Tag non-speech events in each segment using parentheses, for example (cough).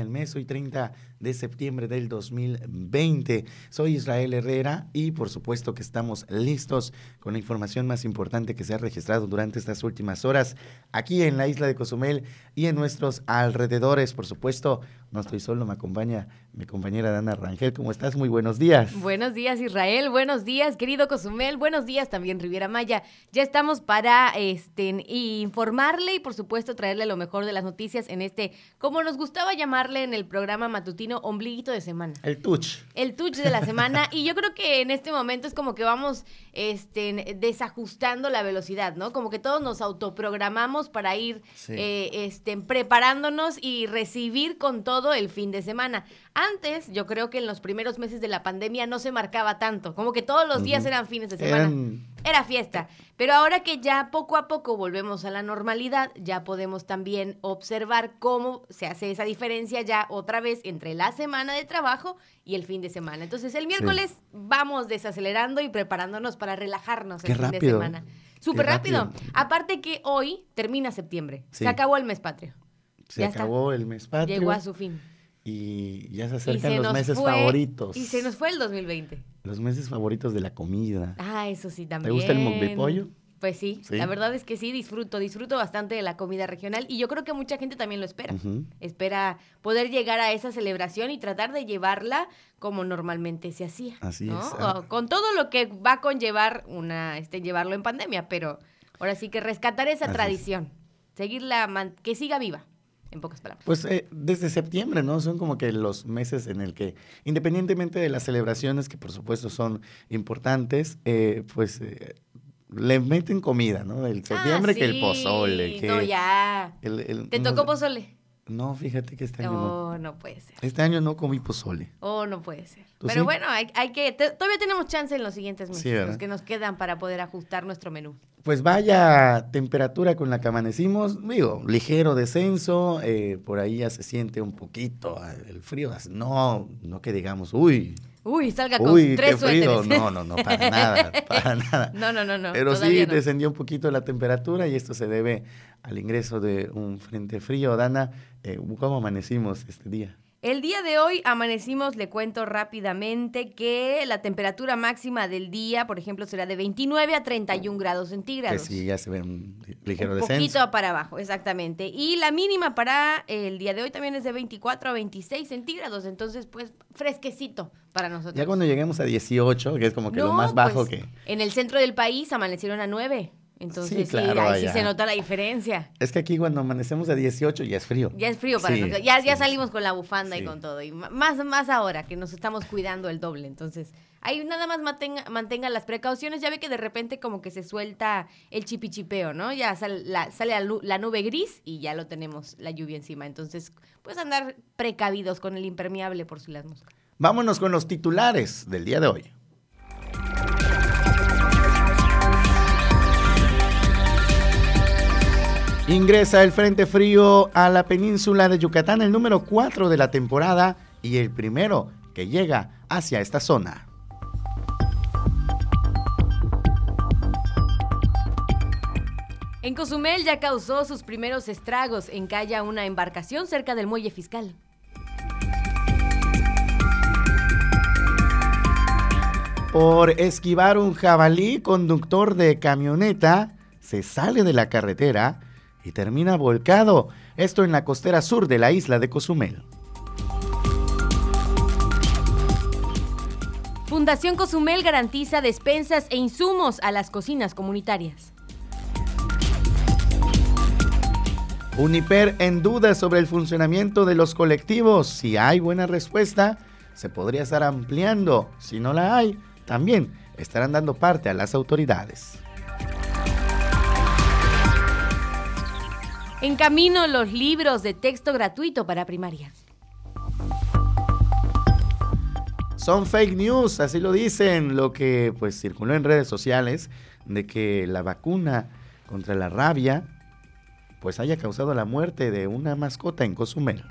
el mes, hoy 30 de septiembre del 2020. Soy Israel Herrera y por supuesto que estamos listos con la información más importante que se ha registrado durante estas últimas horas aquí en la isla de Cozumel y en nuestros alrededores. Por supuesto, no estoy solo, me acompaña mi compañera Dana Rangel. ¿Cómo estás? Muy buenos días. Buenos días, Israel. Buenos días, querido Cozumel. Buenos días también, Riviera Maya. Ya estamos para este, informarle y, por supuesto, traerle lo mejor de las noticias en este, como nos gustaba llamarle en el programa matutino, ombliguito de semana. El touch. El touch de la semana. y yo creo que en este momento es como que vamos este, desajustando la velocidad, ¿no? Como que todos nos autoprogramamos para ir eh, este, preparándonos y recibir con todo el fin de semana. Antes, yo creo que en los primeros meses de la pandemia no se marcaba tanto, como que todos los días eran fines de semana. Era fiesta. Pero ahora que ya poco a poco volvemos a la normalidad, ya podemos también observar cómo se hace esa diferencia ya otra vez entre la semana de trabajo y el fin de semana. Entonces, el miércoles vamos desacelerando y preparándonos para relajarnos el fin de semana. Súper rápido. Aparte que hoy termina septiembre. Se acabó el mes patrio. Se acabó el mes patrio. Llegó a su fin y ya se acercan los meses favoritos. Y se nos fue el 2020. Los meses favoritos de la comida. Ah, eso sí también. ¿Te gusta el de pollo? Pues sí, la verdad es que sí, disfruto, disfruto bastante de la comida regional y yo creo que mucha gente también lo espera. Espera poder llegar a esa celebración y tratar de llevarla como normalmente se hacía. Así es. Con todo lo que va a conllevar una, este, llevarlo en pandemia, pero ahora sí que rescatar esa tradición, seguirla, que siga viva en pocas palabras. Pues eh, desde septiembre, ¿no? Son como que los meses en el que, independientemente de las celebraciones, que por supuesto son importantes, eh, pues eh, le meten comida, ¿no? El septiembre que el pozole. Que no, ya. ¿Te tocó pozole? No, fíjate que este año no. no puede ser. Este año no comí pozole. Oh, no puede ser. Pero bueno, hay, hay que, todavía tenemos chance en los siguientes meses, los que nos quedan para poder ajustar nuestro menú. Pues vaya temperatura con la que amanecimos, digo, ligero descenso, eh, por ahí ya se siente un poquito ah, el frío, no, no que digamos, uy, Uy, salga con Uy, tres qué frío. No, no, no, para nada, (laughs) para nada. No, no, no, no. Pero sí descendió un poquito la temperatura y esto se debe al ingreso de un frente frío. Dana, eh, ¿cómo amanecimos este día? El día de hoy amanecimos, le cuento rápidamente que la temperatura máxima del día, por ejemplo, será de 29 a 31 grados centígrados. Que sí, ya se ve un ligero un descenso. poquito para abajo, exactamente. Y la mínima para el día de hoy también es de 24 a 26 centígrados, entonces pues fresquecito para nosotros. Ya cuando lleguemos a 18, que es como que lo más bajo pues, que... En el centro del país amanecieron a 9. Entonces, sí, ahí sí se nota la diferencia. Es que aquí cuando amanecemos a 18 ya es frío. Ya es frío para nosotros. Ya, ya salimos con la bufanda y con todo. Y más, más ahora que nos estamos cuidando el doble. Entonces, ahí nada más mantenga, mantenga las precauciones. Ya ve que de repente como que se suelta el chipichipeo, ¿no? Ya sale, la, sale la, nube gris y ya lo tenemos la lluvia encima. Entonces, pues andar precavidos con el impermeable por si las moscas. Vámonos con los titulares del día de hoy. Ingresa el Frente Frío a la península de Yucatán, el número 4 de la temporada y el primero que llega hacia esta zona. En Cozumel ya causó sus primeros estragos. Encalla una embarcación cerca del muelle fiscal. Por esquivar un jabalí, conductor de camioneta se sale de la carretera y termina volcado, esto en la costera sur de la isla de Cozumel. Fundación Cozumel garantiza despensas e insumos a las cocinas comunitarias. Uniper en duda sobre el funcionamiento de los colectivos. Si hay buena respuesta, se podría estar ampliando. Si no la hay, también estarán dando parte a las autoridades. En camino los libros de texto gratuito para primaria. Son fake news, así lo dicen, lo que pues circuló en redes sociales de que la vacuna contra la rabia pues haya causado la muerte de una mascota en Cozumel.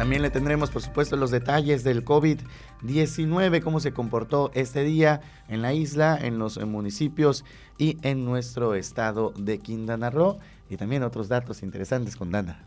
También le tendremos, por supuesto, los detalles del COVID-19, cómo se comportó este día en la isla, en los municipios y en nuestro estado de Quintana Roo. Y también otros datos interesantes con Dana.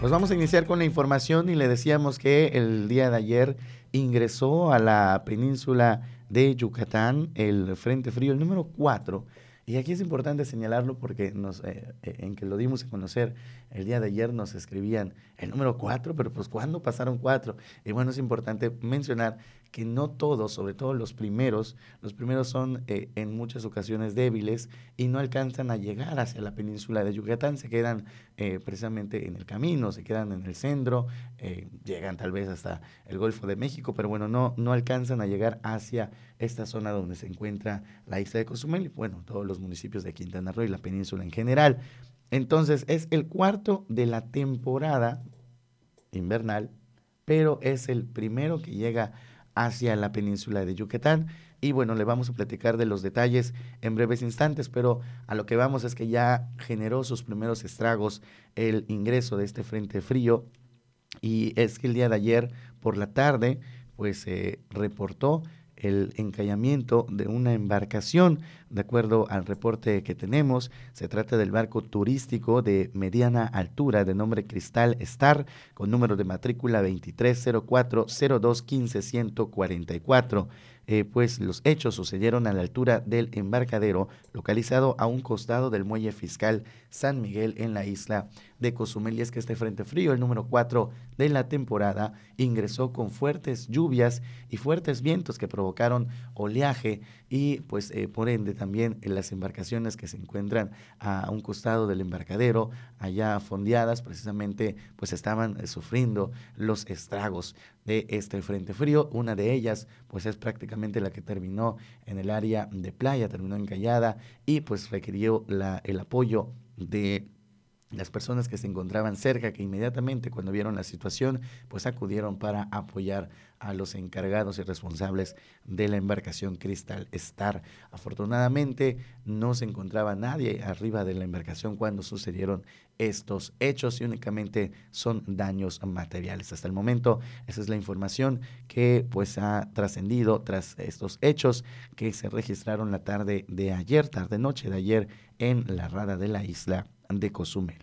Pues vamos a iniciar con la información y le decíamos que el día de ayer ingresó a la península de Yucatán el Frente Frío, el número 4. Y aquí es importante señalarlo porque eh, eh, en que lo dimos a conocer el día de ayer nos escribían el número 4, pero pues ¿cuándo pasaron 4? Y bueno, es importante mencionar que no todos, sobre todo los primeros, los primeros son eh, en muchas ocasiones débiles y no alcanzan a llegar hacia la península de Yucatán, se quedan eh, precisamente en el camino, se quedan en el centro, eh, llegan tal vez hasta el Golfo de México, pero bueno, no, no alcanzan a llegar hacia esta zona donde se encuentra la isla de Cozumel y bueno, todos los municipios de Quintana Roo y la península en general. Entonces es el cuarto de la temporada invernal, pero es el primero que llega hacia la península de Yucatán. Y bueno, le vamos a platicar de los detalles en breves instantes, pero a lo que vamos es que ya generó sus primeros estragos el ingreso de este frente frío. Y es que el día de ayer por la tarde, pues se reportó el encallamiento de una embarcación. De acuerdo al reporte que tenemos, se trata del barco turístico de mediana altura de nombre Cristal Star con número de matrícula 2304 0215 144. Eh, pues los hechos sucedieron a la altura del embarcadero localizado a un costado del muelle fiscal San Miguel en la isla de Cozumel. Y es que este frente frío, el número 4 de la temporada, ingresó con fuertes lluvias y fuertes vientos que provocaron oleaje y pues eh, por ende también en las embarcaciones que se encuentran a un costado del embarcadero, allá fondeadas, precisamente pues estaban eh, sufriendo los estragos de este frente frío. Una de ellas pues es prácticamente la que terminó en el área de playa, terminó encallada y pues requirió la, el apoyo de las personas que se encontraban cerca, que inmediatamente cuando vieron la situación, pues acudieron para apoyar a los encargados y responsables de la embarcación Crystal Star. Afortunadamente no se encontraba nadie arriba de la embarcación cuando sucedieron estos hechos y únicamente son daños materiales. Hasta el momento esa es la información que pues ha trascendido tras estos hechos que se registraron la tarde de ayer, tarde noche de ayer en la rada de la isla de Cozumel.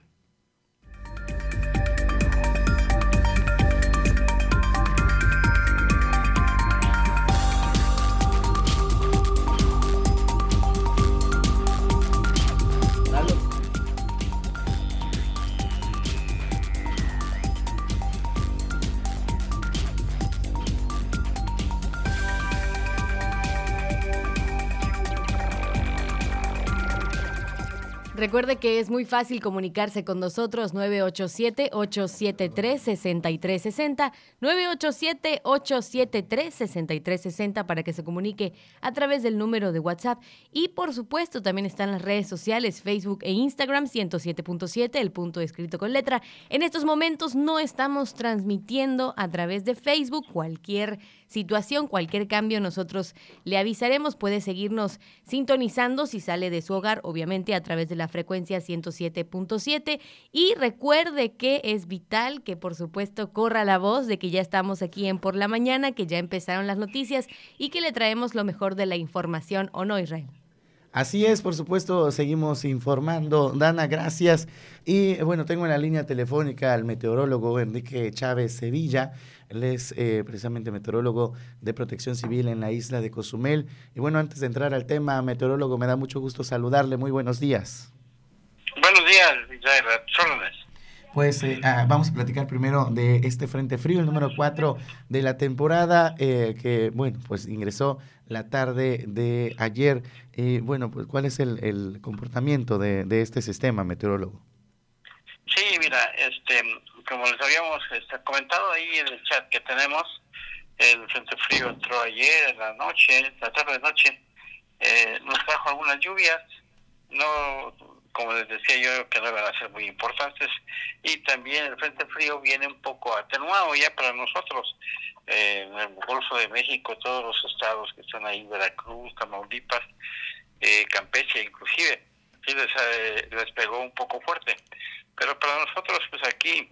Recuerde que es muy fácil comunicarse con nosotros 987-873-6360, 987-873-6360 para que se comunique a través del número de WhatsApp y por supuesto también están las redes sociales Facebook e Instagram 107.7, el punto escrito con letra. En estos momentos no estamos transmitiendo a través de Facebook cualquier situación, cualquier cambio, nosotros le avisaremos. Puede seguirnos sintonizando si sale de su hogar, obviamente a través de la frecuencia 107.7. Y recuerde que es vital que por supuesto corra la voz de que ya estamos aquí en por la mañana, que ya empezaron las noticias y que le traemos lo mejor de la información, ¿o no, Israel? Así es, por supuesto, seguimos informando. Dana, gracias. Y bueno, tengo en la línea telefónica al meteorólogo Enrique Chávez Sevilla. Él es eh, precisamente meteorólogo de protección civil en la isla de Cozumel. Y bueno, antes de entrar al tema, meteorólogo, me da mucho gusto saludarle. Muy buenos días. Buenos días, Israel. Pues eh, ah, vamos a platicar primero de este Frente Frío, el número 4 de la temporada, eh, que, bueno, pues ingresó la tarde de ayer. Y bueno, pues ¿cuál es el, el comportamiento de, de este sistema meteorólogo? Sí, mira, este, como les habíamos este, comentado ahí en el chat que tenemos, el Frente Frío entró ayer en la noche, la tarde de noche, eh, nos trajo algunas lluvias, no, como les decía yo, que no van a ser muy importantes, y también el Frente Frío viene un poco atenuado ya para nosotros, en el Golfo de México, todos los estados que están ahí, Veracruz, Tamaulipas, eh, Campeche inclusive, sí les, eh, les pegó un poco fuerte. Pero para nosotros, pues aquí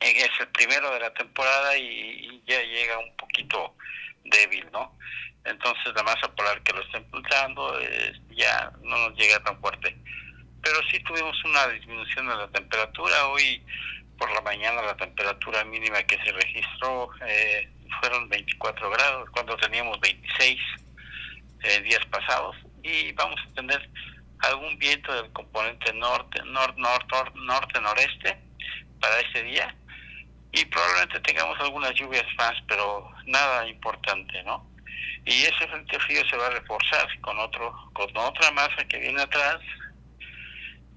es el primero de la temporada y, ya llega un poquito débil, ¿no? Entonces la masa polar que lo está impulsando eh, ya no nos llega tan fuerte. Pero sí tuvimos una disminución de la temperatura. Hoy por la mañana la temperatura mínima que se registró eh, fueron 24 grados cuando teníamos 26 eh, días pasados y vamos a tener algún viento del componente norte, norte, norte, norte, noreste para ese día y probablemente tengamos algunas lluvias más, pero nada importante, ¿no? Y ese frente frío se va a reforzar con otro, con otra masa que viene atrás,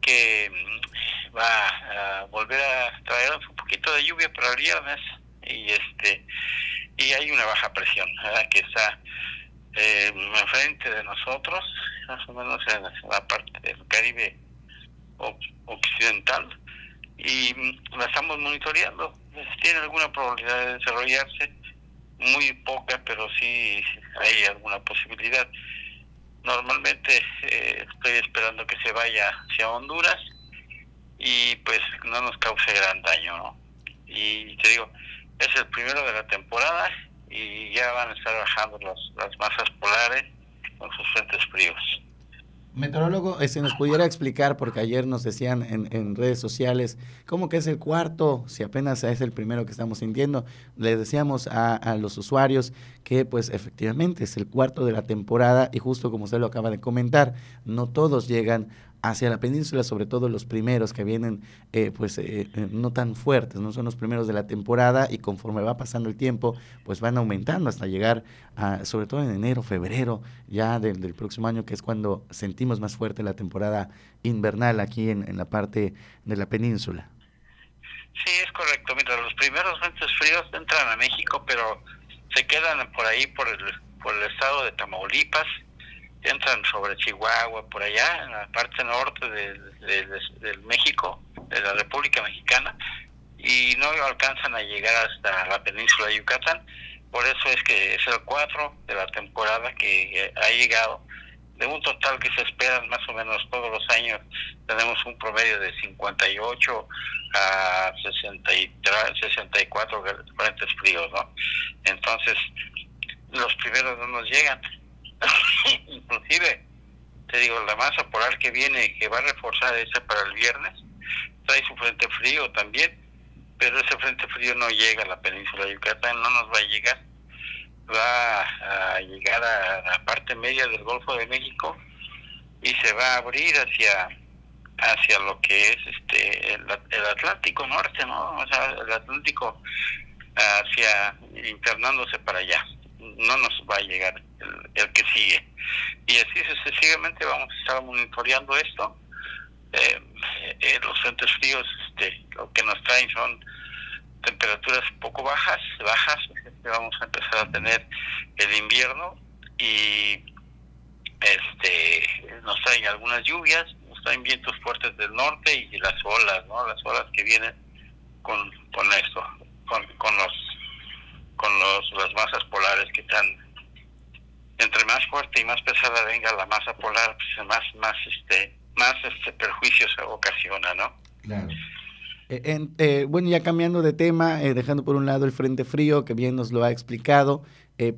que mm, va a volver a traernos un poquito de lluvia para el viernes y este y hay una baja presión que está eh, enfrente de nosotros, más o menos en la parte del Caribe occidental y mm, la estamos monitoreando. Tiene alguna probabilidad de desarrollarse, muy poca, pero sí hay alguna posibilidad. Normalmente eh, estoy esperando que se vaya hacia Honduras y pues no nos cause gran daño, ¿no? Y te digo, es el primero de la temporada y ya van a estar bajando las masas polares con sus frentes fríos. Meteorólogo, si nos pudiera explicar, porque ayer nos decían en, en, redes sociales, ¿cómo que es el cuarto? Si apenas es el primero que estamos sintiendo. Le decíamos a, a, los usuarios que pues efectivamente es el cuarto de la temporada y justo como usted lo acaba de comentar, no todos llegan hacia la península, sobre todo los primeros que vienen eh, pues eh, eh, no tan fuertes, no son los primeros de la temporada y conforme va pasando el tiempo pues van aumentando hasta llegar a, sobre todo en enero, febrero ya del, próximo año que es cuando sentimos más fuerte la temporada invernal aquí en, en la parte de la península. Sí, es correcto. Mira, los primeros frentes fríos entran a México, pero se quedan por ahí, por el, por el estado de Tamaulipas, entran sobre Chihuahua, por allá, en la parte norte de, México, de la República Mexicana, y no alcanzan a llegar hasta la península de Yucatán. Por eso es que es el 4 de la temporada que ha llegado. De un total que se esperan más o menos todos los años, tenemos un promedio de 58 a 63, 64 frentes fríos, ¿no? Entonces, los primeros no nos llegan (laughs) inclusive, te digo, la masa polar que viene, que va a reforzar ese para el viernes, trae su frente frío también, pero ese frente frío no llega a la península de Yucatán, no nos va a llegar, va a llegar a la parte media del Golfo de México y se va a abrir hacia hacia lo que es este el, el Atlántico Norte, ¿no? O sea, el Atlántico hacia internándose para allá no nos va a llegar el, que sigue. Y así sucesivamente vamos a estar monitoreando esto. Eh, eh, los frentes fríos este, lo que nos traen son temperaturas poco bajas, bajas, vamos a empezar a tener el invierno y este nos traen algunas lluvias, nos traen vientos fuertes del norte y las olas, ¿no? Las olas que vienen con, con esto, con, con los con los, las masas polares que están entre más fuerte y más pesada venga la masa polar pues más más este más este perjuicios ocasiona no claro. Eh, eh, bueno ya cambiando de tema eh, dejando por un lado el frente frío que bien nos lo ha explicado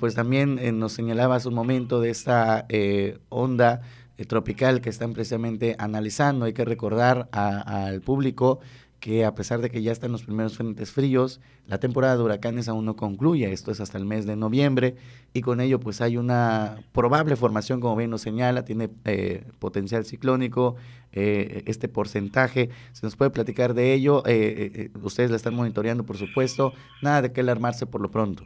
pues también nos señalaba hace un momento de esta onda tropical que están precisamente analizando. Hay que recordar al público que a pesar de que ya están los primeros frentes fríos, la temporada de huracanes aún no concluye, esto es hasta el mes de noviembre, y con ello pues hay una probable formación, como bien nos señala, tiene eh, potencial ciclónico, eh, este porcentaje, se nos puede platicar de ello, eh, ustedes la están monitoreando por supuesto, nada de qué alarmarse por lo pronto.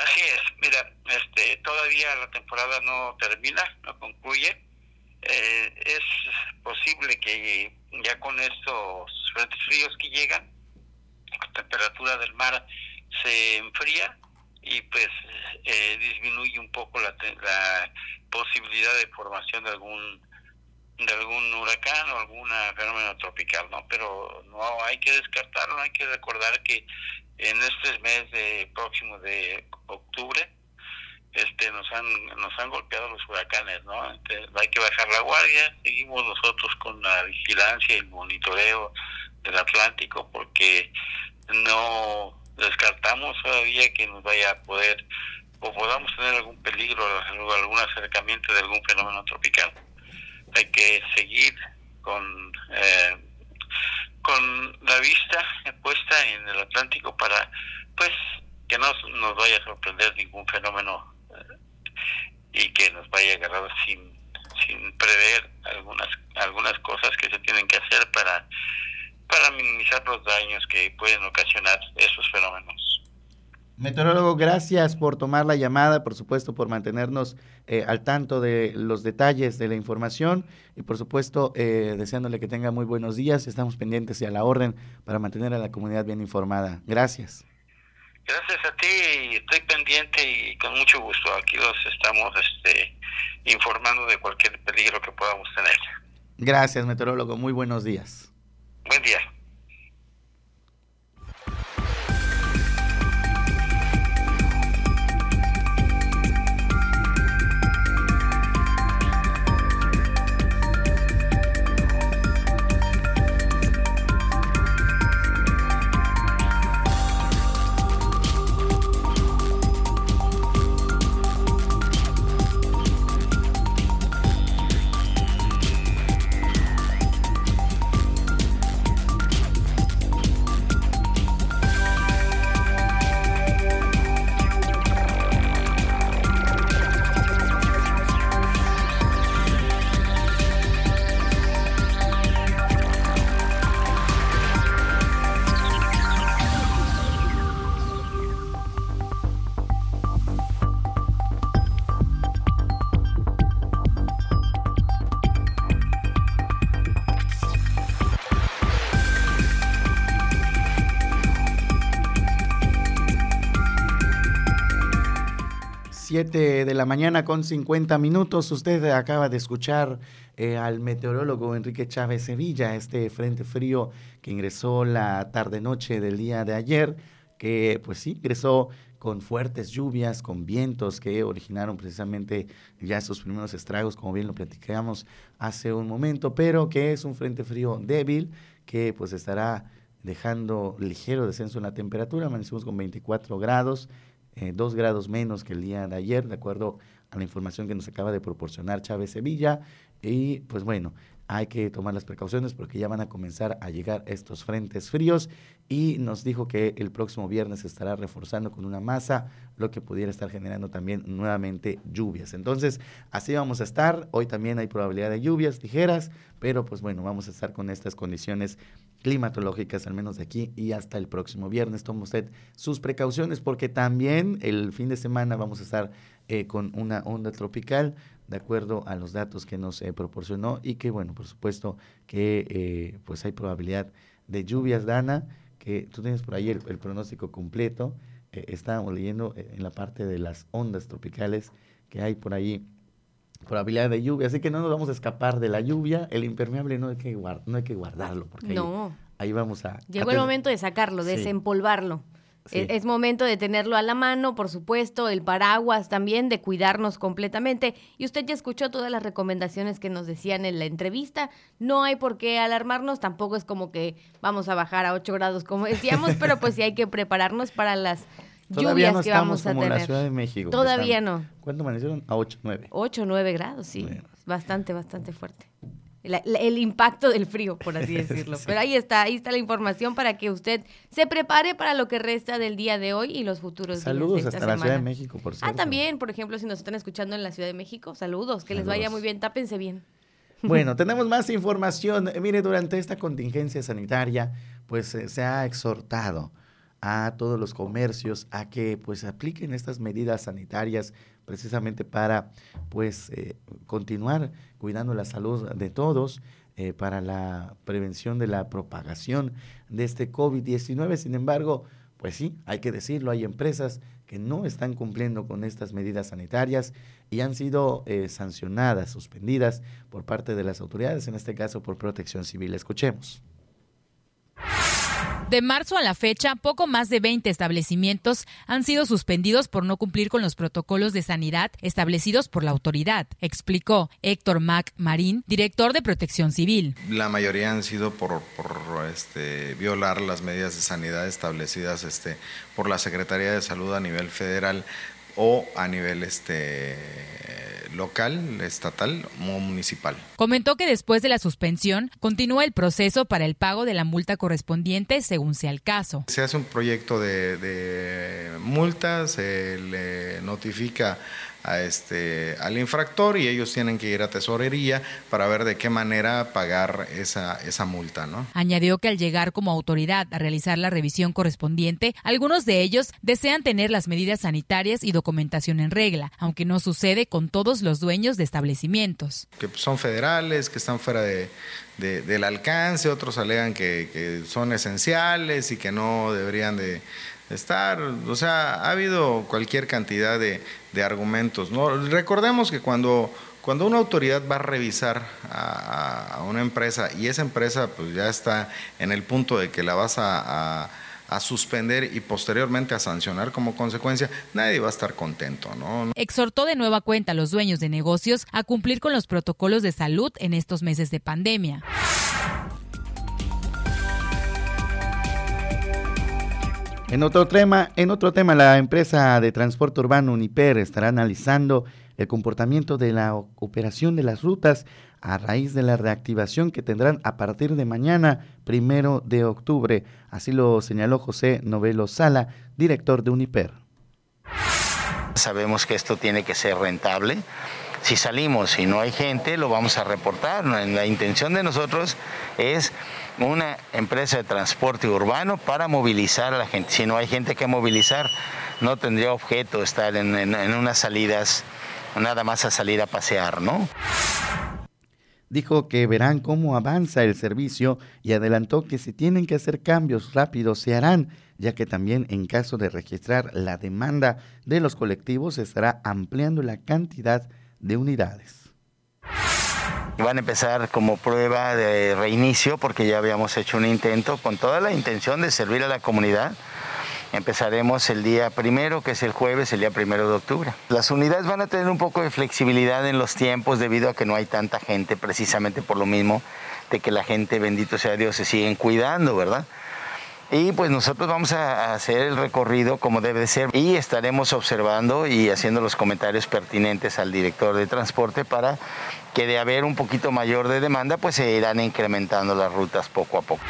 Así es, mira, este, todavía la temporada no termina, no concluye, es posible que ya con estos frentes fríos que llegan, la temperatura del mar se enfría y pues eh, disminuye un poco la, la posibilidad de formación de algún de algún huracán o algún fenómeno tropical, ¿no? Pero no hay que descartarlo, hay que recordar que en este mes de próximo de octubre este nos han nos han golpeado los huracanes no hay que bajar la guardia seguimos nosotros con la vigilancia y el monitoreo del Atlántico porque no descartamos todavía que nos vaya a poder o podamos tener algún peligro algún acercamiento de algún fenómeno tropical. Hay que seguir con eh, con la vista puesta en el Atlántico para pues que no nos vaya a sorprender ningún fenómeno y que nos vaya a sin sin prever algunas algunas cosas que se tienen que hacer para para minimizar los daños que pueden ocasionar esos fenómenos. Meteorólogo, gracias por tomar la llamada, por supuesto, por mantenernos eh, al tanto de los detalles de la información y, por supuesto, eh, deseándole que tenga muy buenos días. Estamos pendientes y a la orden para mantener a la comunidad bien informada. Gracias. Gracias a ti, estoy pendiente y con mucho gusto. Aquí los estamos este, informando de cualquier peligro que podamos tener. Gracias, meteorólogo. Muy buenos días. Buen día. 7 de la mañana con 50 minutos. Usted acaba de escuchar eh, al meteorólogo Enrique Chávez Sevilla, este frente frío que ingresó la tarde-noche del día de ayer, que pues sí, ingresó con fuertes lluvias, con vientos que originaron precisamente ya esos primeros estragos, como bien lo platicamos hace un momento, pero que es un frente frío débil que pues estará dejando ligero descenso en la temperatura. Amanecimos con 24 grados eh, dos grados menos que el día de ayer, de acuerdo a la información que nos acaba de proporcionar Chávez Sevilla. Y pues bueno, hay que tomar las precauciones porque ya van a comenzar a llegar estos frentes fríos y nos dijo que el próximo viernes estará reforzando con una masa, lo que pudiera estar generando también nuevamente lluvias. Entonces, así vamos a estar. Hoy también hay probabilidad de lluvias ligeras, pero pues bueno, vamos a estar con estas condiciones climatológicas, al menos de aquí y hasta el próximo viernes. Tome usted sus precauciones porque también el fin de semana vamos a estar eh, con una onda tropical de acuerdo a los datos que nos eh, proporcionó y que, bueno, por supuesto que eh, pues hay probabilidad de lluvias, Dana, que tú tienes por ahí el, pronóstico completo. Eh, estábamos leyendo en la parte de las ondas tropicales que hay por ahí probabilidad de lluvia, así que no nos vamos a escapar de la lluvia. El impermeable no hay que, no hay que guardarlo, porque ahí, vamos a... Llegó el momento de sacarlo, de desempolvarlo. E-, es, momento de tenerlo a la mano, por supuesto, el paraguas también, de cuidarnos completamente. Y usted ya escuchó todas las recomendaciones que nos decían en la entrevista. No hay por qué alarmarnos, tampoco es como que vamos a bajar a 8 grados, como decíamos, pero pues sí hay que prepararnos para las lluvias que vamos a como tener. la Ciudad de México. Todavía no. ¿Cuánto amanecieron? A 8, 9. 8, 9 grados, sí. Bastante, bastante fuerte el impacto del frío, por así (laughs) decirlo. Pero ahí está, ahí está la información para que usted se prepare para lo que resta del día de hoy y los futuros saludos días de hasta la Ciudad de México, por ah, cierto. Ah, también, por ejemplo, si nos están escuchando en la Ciudad de México, saludos, que les vaya muy bien, tápense bien. (laughs) Bueno, tenemos (laughs) más información. Mire, durante esta contingencia sanitaria, pues eh, se ha exhortado a todos los comercios a que pues apliquen estas medidas sanitarias precisamente para pues eh, continuar cuidando la salud de todos eh, para la prevención de la propagación de este COVID-19. Sin embargo, pues sí, hay que decirlo, hay empresas que no están cumpliendo con estas medidas sanitarias y han sido eh, sancionadas, suspendidas por parte de las autoridades, en este caso por protección civil. Escuchemos. De marzo a la fecha, poco más de 20 establecimientos han sido suspendidos por no cumplir con los protocolos de sanidad establecidos por la autoridad, explicó Héctor Mac Marín, director de Protección Civil. La mayoría han sido por, este, violar las medidas de sanidad establecidas este, por la Secretaría de Salud a nivel federal o a nivel este local, estatal o municipal. Comentó que después de la suspensión continúa el proceso para el pago de la multa correspondiente según sea el caso. Se hace un proyecto de, de multa, se le notifica a este, al infractor y ellos tienen que ir a tesorería para ver de qué manera pagar esa, esa multa. ¿no? Añadió que al llegar como autoridad a realizar la revisión correspondiente, algunos de ellos desean tener las medidas sanitarias y documentación en regla, aunque no sucede con todos los dueños de establecimientos. Que son federales, que están fuera de, del alcance, otros alegan que, que son esenciales y que no deberían de estar, o sea, ha habido cualquier cantidad de, argumentos. ¿no? Recordemos que cuando, cuando una autoridad va a revisar a, una empresa y esa empresa pues ya está en el punto de que la vas a, a, suspender y posteriormente a sancionar como consecuencia, nadie va a estar contento. ¿no? Exhortó de nueva cuenta a los dueños de negocios a cumplir con los protocolos de salud en estos meses de pandemia. En otro tema, en otro tema, la empresa de transporte urbano Uniper estará analizando el comportamiento de la operación de las rutas a raíz de la reactivación que tendrán a partir de mañana, primero de octubre. Así lo señaló José Novelo Sala, director de Uniper. Sabemos que esto tiene que ser rentable. Si salimos y no hay gente, lo vamos a reportar. La intención de nosotros es una empresa de transporte urbano para movilizar a la gente. Si no hay gente que movilizar, no tendría objeto estar en, unas salidas, nada más a salir a pasear, ¿no? Dijo que verán cómo avanza el servicio y adelantó que si tienen que hacer cambios rápidos se harán, ya que también en caso de registrar la demanda de los colectivos se estará ampliando la cantidad de unidades. Van a empezar como prueba de reinicio porque ya habíamos hecho un intento con toda la intención de servir a la comunidad. Empezaremos el día primero, que es el jueves, el día primero de octubre. Las unidades van a tener un poco de flexibilidad en los tiempos debido a que no hay tanta gente, precisamente por lo mismo de que la gente, bendito sea Dios, se siguen cuidando, ¿verdad? Y pues nosotros vamos a hacer el recorrido como debe ser y estaremos observando y haciendo los comentarios pertinentes al director de transporte para que de haber un poquito mayor de demanda, pues se irán incrementando las rutas poco a poco.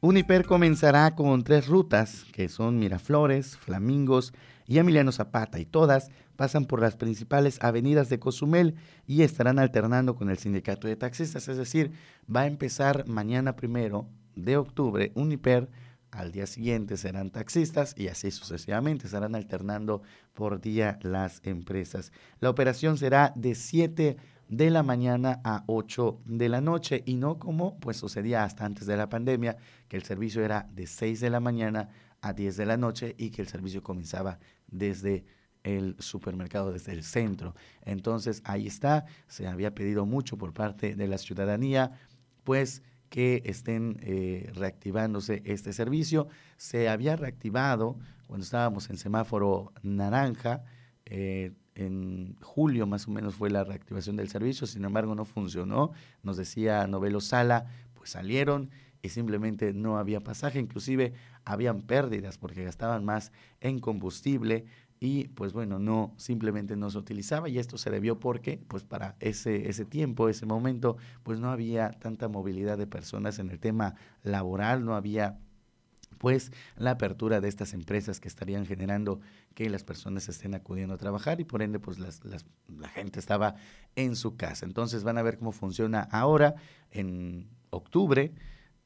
Uniper comenzará con tres rutas, que son Miraflores, Flamingos y Emiliano Zapata, y todas pasan por las principales avenidas de Cozumel y estarán alternando con el sindicato de taxistas, es decir, va a empezar mañana primero de octubre, Uniper, al día siguiente serán taxistas y así sucesivamente estarán alternando por día las empresas. La operación será de 7 de la mañana a 8 de la noche y no como pues sucedía hasta antes de la pandemia, que el servicio era de 6 de la mañana a 10 de la noche y que el servicio comenzaba desde el supermercado, desde el centro. Entonces ahí está, se había pedido mucho por parte de la ciudadanía, pues que estén eh, reactivándose este servicio. Se había reactivado cuando estábamos en semáforo naranja, eh, en julio más o menos fue la reactivación del servicio, sin embargo no funcionó, nos decía Novelo Sala, pues salieron y simplemente no había pasaje, inclusive habían pérdidas porque gastaban más en combustible, y pues bueno, no, simplemente no se utilizaba y esto se debió porque pues para ese, ese tiempo, ese momento, pues no había tanta movilidad de personas en el tema laboral, no había pues la apertura de estas empresas que estarían generando que las personas estén acudiendo a trabajar y por ende pues las, la gente estaba en su casa. Entonces van a ver cómo funciona ahora en octubre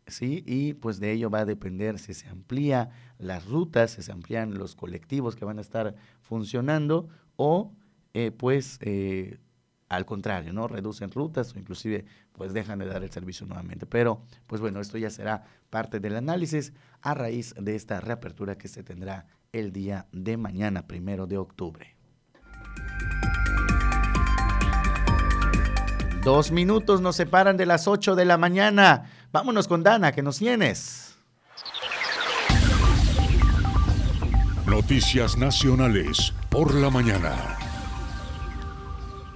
¿sí? Y pues de ello va a depender si se amplía las rutas, si se amplían los colectivos que van a estar funcionando o eh, pues eh, al contrario, ¿no? Reducen rutas o inclusive pues dejan de dar el servicio nuevamente. Pero pues bueno, esto ya será parte del análisis a raíz de esta reapertura que se tendrá el día de mañana, primero de octubre. Dos minutos nos separan de las ocho de la mañana. Vámonos con Dana, que nos tienes. Noticias Nacionales por la mañana.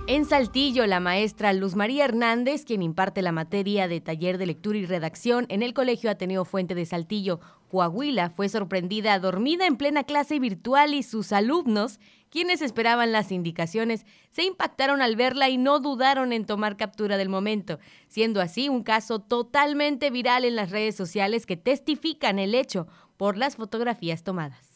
En Saltillo, la maestra Luz María Hernández, quien imparte la materia de taller de lectura y redacción en el Colegio Ateneo Fuente de Saltillo, Coahuila, fue sorprendida dormida en plena clase virtual y sus alumnos, quienes esperaban las indicaciones, se impactaron al verla y no dudaron en tomar captura del momento, siendo así un caso totalmente viral en las redes sociales que testifican el hecho por las fotografías tomadas.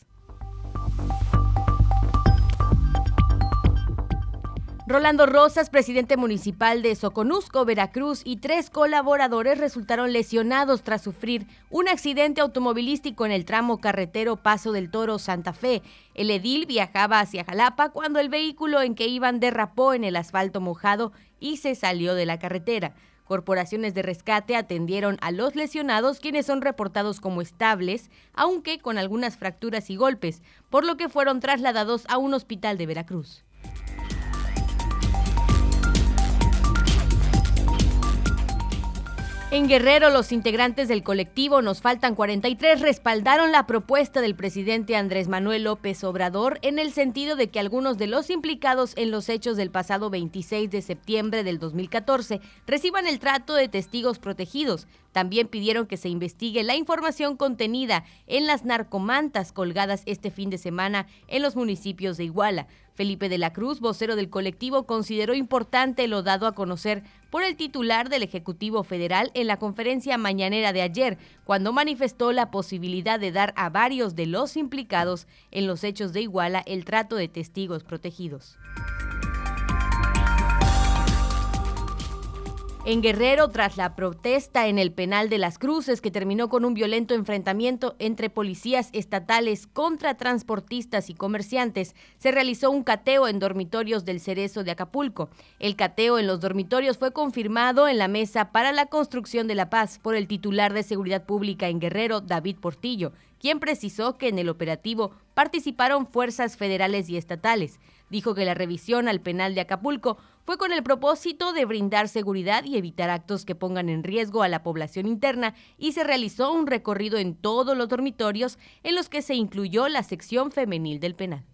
Rolando Rosas, presidente municipal de Soconusco, Veracruz, y tres colaboradores resultaron lesionados tras sufrir un accidente automovilístico en el tramo carretero Paso del Toro Santa Fe. El edil viajaba hacia Jalapa cuando el vehículo en que iban derrapó en el asfalto mojado y se salió de la carretera. Corporaciones de rescate atendieron a los lesionados, quienes son reportados como estables, aunque con algunas fracturas y golpes, por lo que fueron trasladados a un hospital de Veracruz. En Guerrero, los integrantes del colectivo Nos Faltan 43 respaldaron la propuesta del presidente Andrés Manuel López Obrador en el sentido de que algunos de los implicados en los hechos del pasado 26 de septiembre del 2014 reciban el trato de testigos protegidos. También pidieron que se investigue la información contenida en las narcomantas colgadas este fin de semana en los municipios de Iguala. Felipe de la Cruz, vocero del colectivo, consideró importante lo dado a conocer por el titular del Ejecutivo Federal en la conferencia mañanera de ayer, cuando manifestó la posibilidad de dar a varios de los implicados en los hechos de Iguala el trato de testigos protegidos. En Guerrero, tras la protesta en el penal de las Cruces, que terminó con un violento enfrentamiento entre policías estatales contra transportistas y comerciantes, se realizó un cateo en dormitorios del Cerezo de Acapulco. El cateo en los dormitorios fue confirmado en la mesa para la construcción de la paz por el titular de Seguridad Pública en Guerrero, David Portillo, quien precisó que en el operativo participaron fuerzas federales y estatales. Dijo que la revisión al penal de Acapulco fue con el propósito de brindar seguridad y evitar actos que pongan en riesgo a la población interna y se realizó un recorrido en todos los dormitorios en los que se incluyó la sección femenil del penal.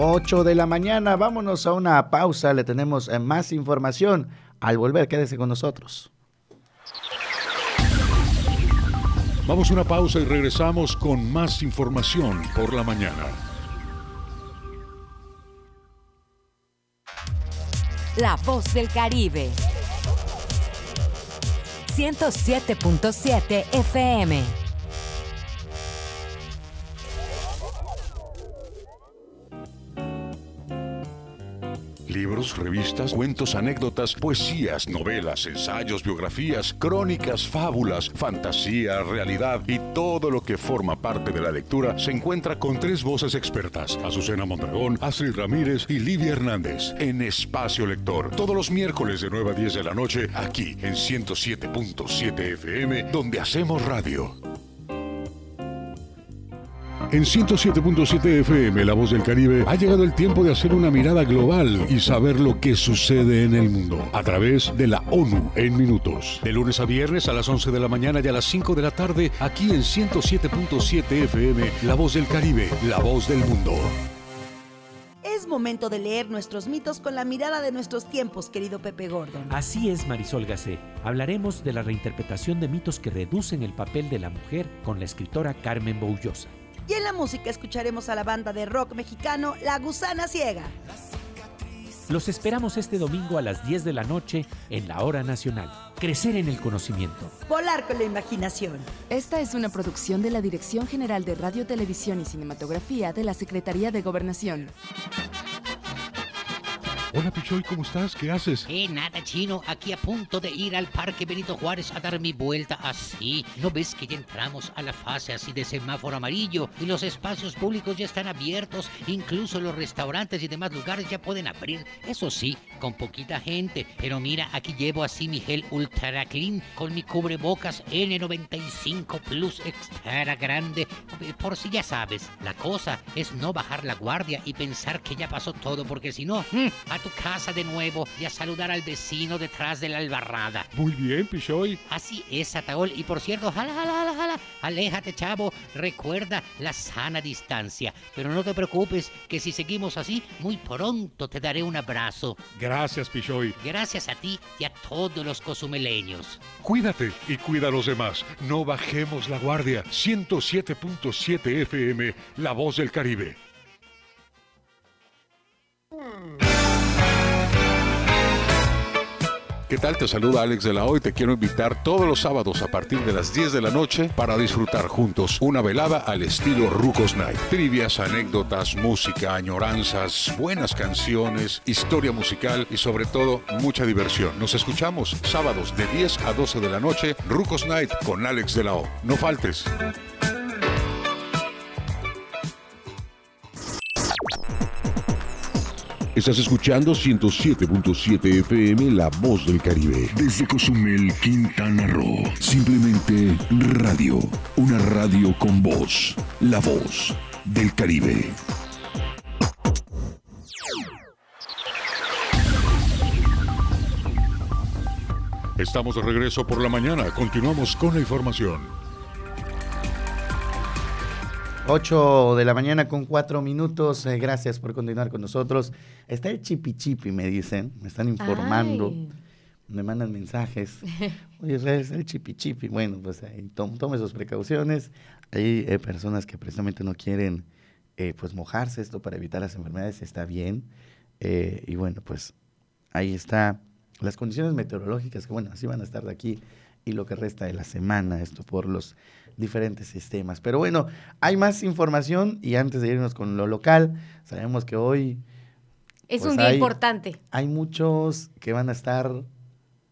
Ocho de la mañana, vámonos a una pausa, le tenemos eh, más información. Al volver, quédese con nosotros. Vamos a una pausa y regresamos con más información por la mañana. La voz del Caribe. 107.7 FM. Libros, revistas, cuentos, anécdotas, poesías, novelas, ensayos, biografías, crónicas, fábulas, fantasía, realidad y todo lo que forma parte de la lectura se encuentra con tres voces expertas: Azucena Mondragón, Astrid Ramírez y Livia Hernández en Espacio Lector. Todos los miércoles de 9 a 10 de la noche, aquí en 107.7 FM, donde hacemos radio. En 107.7 FM, La Voz del Caribe, ha llegado el tiempo de hacer una mirada global y saber lo que sucede en el mundo a través de la ONU en minutos. De lunes a viernes a las 11 de la mañana y a las 5 de la tarde, aquí en 107.7 FM, La Voz del Caribe, La Voz del Mundo. Es momento de leer nuestros mitos con la mirada de nuestros tiempos, querido Pepe Gordon. Así es, Marisol Gacé. Hablaremos de la reinterpretación de mitos que reducen el papel de la mujer con la escritora Carmen Boullosa. Y en la música escucharemos a la banda de rock mexicano La Gusana Ciega. Los esperamos este domingo a las 10 de la noche en la Hora Nacional. Crecer en el conocimiento. Volar con la imaginación. Esta es una producción de la Dirección General de Radio, Televisión y Cinematografía de la Secretaría de Gobernación. Hola Pichoy, ¿cómo estás? ¿Qué haces? Eh, nada, chino. Aquí a punto de ir al Parque Benito Juárez a dar mi vuelta así. ¿No ves que ya entramos a la fase así de semáforo amarillo y los espacios públicos ya están abiertos? Incluso los restaurantes y demás lugares ya pueden abrir. Eso sí, con poquita gente. Pero mira, aquí llevo así mi gel Ultra Clean con mi cubrebocas N95 Plus extra grande. Por si ya sabes, la cosa es no bajar la guardia y pensar que ya pasó todo, porque si no, a tu casa de nuevo y a saludar al vecino detrás de la albarrada. Muy bien, Pichoy. Así es, Ataol. Y por cierto, jala, jala, jala, jala. Aléjate, chavo. Recuerda la sana distancia. Pero no te preocupes, que si seguimos así, muy pronto te daré un abrazo. Gracias, Pichoy. Gracias a ti y a todos los cozumeleños. Cuídate y cuida a los demás. No bajemos la guardia. 107.7 FM, La Voz del Caribe. ¿Qué tal? Te saluda Alex de la Hoy. Te quiero invitar todos los sábados a partir de las 10 de la noche para disfrutar juntos una velada al estilo Rucos Night. Trivias, anécdotas, música, añoranzas, buenas canciones, historia musical y sobre todo mucha diversión. Nos escuchamos sábados de 10 a 12 de la noche, Rucos Night con Alex de la O. No faltes. Estás escuchando 107.7 FM La Voz del Caribe. Desde Cozumel, Quintana Roo. Simplemente radio. Una radio con voz. La Voz del Caribe. Estamos de regreso por la mañana. Continuamos con la información. 8 de la mañana con 4 minutos. Eh, gracias por continuar con nosotros. Está el chipi chipi, me dicen. Me están informando. Ay. Me mandan mensajes. (laughs) Oye, es el chipi chipi. Bueno, pues ahí tom- tome sus precauciones. Hay eh, personas que precisamente no quieren eh, pues mojarse esto para evitar las enfermedades. Está bien. Y bueno, pues ahí está las condiciones meteorológicas que bueno, así van a estar de aquí y lo que resta de la semana, esto por los diferentes sistemas. Pero bueno, hay más información y antes de irnos con lo local, sabemos que hoy Es Pues un día hay- importante hay muchos que van a estar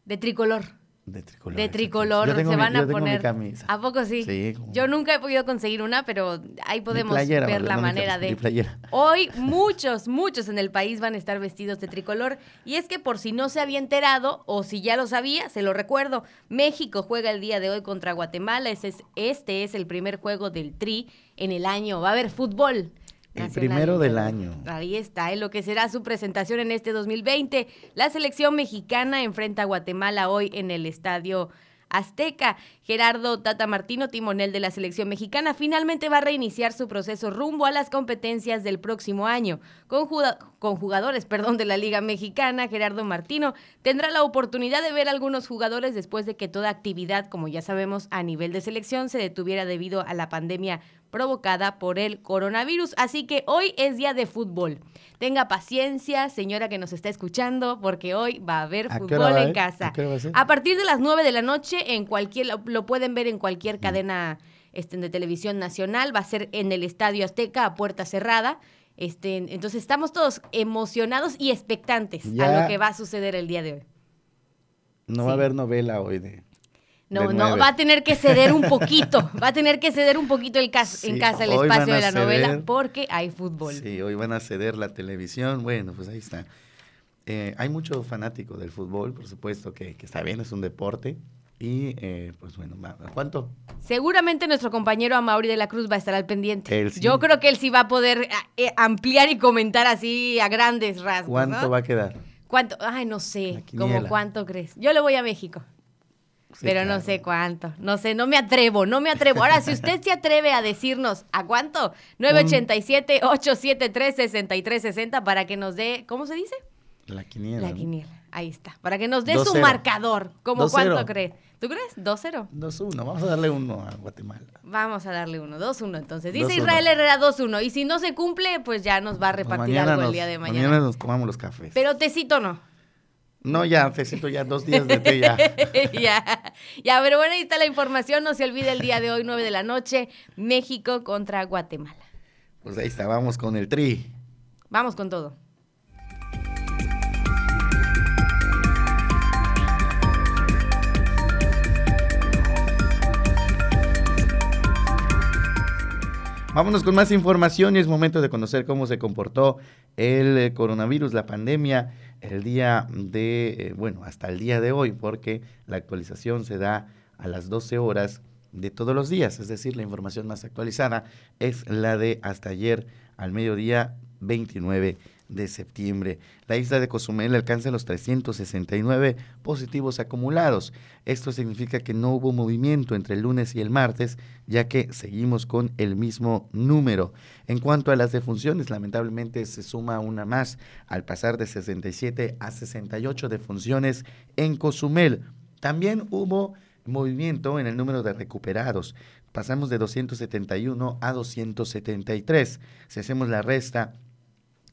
de tricolor. De tricolor. De tricolor Yo tengo se mi- van yo a tengo mi poner. camisa. ¿A poco sí? Sí, como- Yo nunca he podido conseguir una, pero ahí podemos playera, ver la no manera de. playera. Hoy muchos, muchos en el país van a estar vestidos de tricolor. Y es que por si no se había enterado o si ya lo sabía, se lo recuerdo. México juega el día de hoy contra Guatemala. Ese es, este es el primer juego del Tri en el año. Va a haber fútbol. El primero el del año. Ahí está, en lo que será su presentación en este 2020. La selección mexicana enfrenta a Guatemala hoy en el estadio Azteca. Gerardo Tata Martino, timonel de la selección mexicana, finalmente va a reiniciar su proceso rumbo a las competencias del próximo año. Con jugadores perdón, de la Liga Mexicana, Gerardo Martino tendrá la oportunidad de ver a algunos jugadores después de que toda actividad, como ya sabemos, a nivel de selección se detuviera debido a la pandemia provocada por el coronavirus. Así que hoy es día de fútbol. Tenga paciencia, señora que nos está escuchando, porque hoy va a haber ¿A qué hora fútbol va, en casa. ¿A partir de las 9 de la noche, en cualquier, lo, lo pueden ver en cualquier cadena este, de televisión nacional, va a ser en el Estadio Azteca a puerta cerrada. Este, entonces estamos todos emocionados y expectantes a lo que va a suceder el día de hoy. No va a haber novela hoy de. No, no, va a tener que ceder un (laughs) poquito, va a tener que ceder un poquito el cas- en casa el espacio de la novela porque hay fútbol. Sí, hoy van a ceder la televisión. Bueno, pues ahí está. Eh, hay mucho fanático del fútbol, por supuesto, que, que está bien, es un deporte. Y eh, pues bueno, ¿cuánto? Seguramente nuestro compañero Amaury de la Cruz va a estar al pendiente. Sí. Yo creo que él sí va a poder ah, eh, ampliar y comentar así a grandes rasgos. ¿Cuánto ¿no? va a quedar? ¿Cuánto? Ay, no sé. ¿Cómo cuánto crees? Yo le voy a México. Sí, pero no sé cuánto. No sé, no me atrevo, no me atrevo. Ahora, si usted se atreve a decirnos a cuánto, 987-873-6360 para que nos dé, ¿cómo se dice? La quiniela. La quiniela. Ahí está. Para que nos dé su 2-0. marcador. ¿Cómo 2-0. cuánto cree? ¿Tú crees? 2-0. 2-1, vamos a darle uno a Guatemala. Vamos a darle uno, 2-1 entonces. Dice 2-1. Israel Herrera 2-1. Y si no se cumple, pues ya nos va a repartir algo nos, el día de mañana. nos tomamos los cafés. Pero tecito no. No, ya, necesito ya dos días de té ya. (laughs) ya, ya, pero bueno, ahí está la información. No se olvide el día de hoy, 9 de la noche, México contra Guatemala. Pues ahí está, vamos con el tri. Vamos con todo. Vámonos con más información y es momento de conocer cómo se comportó el eh, coronavirus, la pandemia, el día de, eh, bueno, hasta el día de hoy, porque la actualización se da a las 12 horas de todos los días, es decir, la información más actualizada es la de hasta ayer al mediodía 29 de septiembre. La isla de Cozumel alcanza los 369 positivos acumulados. Esto significa que no hubo movimiento entre el lunes y el martes, ya que seguimos con el mismo número. En cuanto a las defunciones, lamentablemente se suma una más al pasar de 67 a 68 defunciones en Cozumel. También hubo movimiento en el número de recuperados. Pasamos de 271 a 273. Si hacemos la resta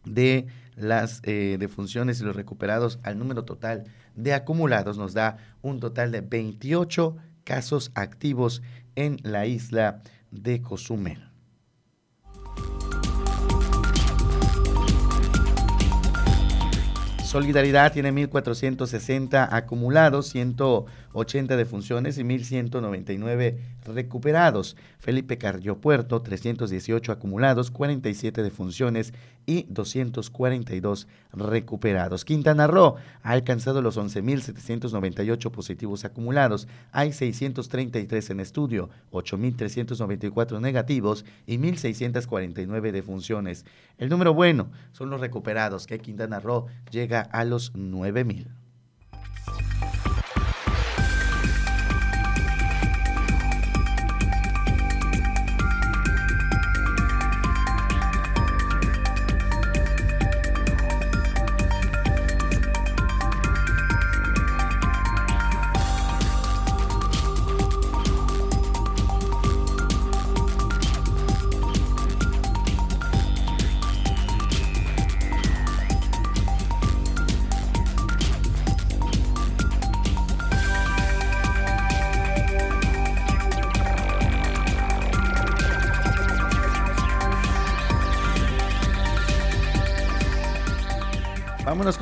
de las eh, defunciones y los recuperados al número total de acumulados, nos da un total de 28 casos activos en la isla de Cozumel. Solidaridad tiene 1.460 acumulados, 180 defunciones y 1.199 recuperados. Felipe Puerto, 318 acumulados, 47 defunciones y 242 recuperados. Quintana Roo ha alcanzado los 11.798 positivos acumulados. Hay 633 en estudio, 8.394 negativos y 1.649 defunciones. El número bueno son los recuperados, que Quintana Roo llega a los 9.000.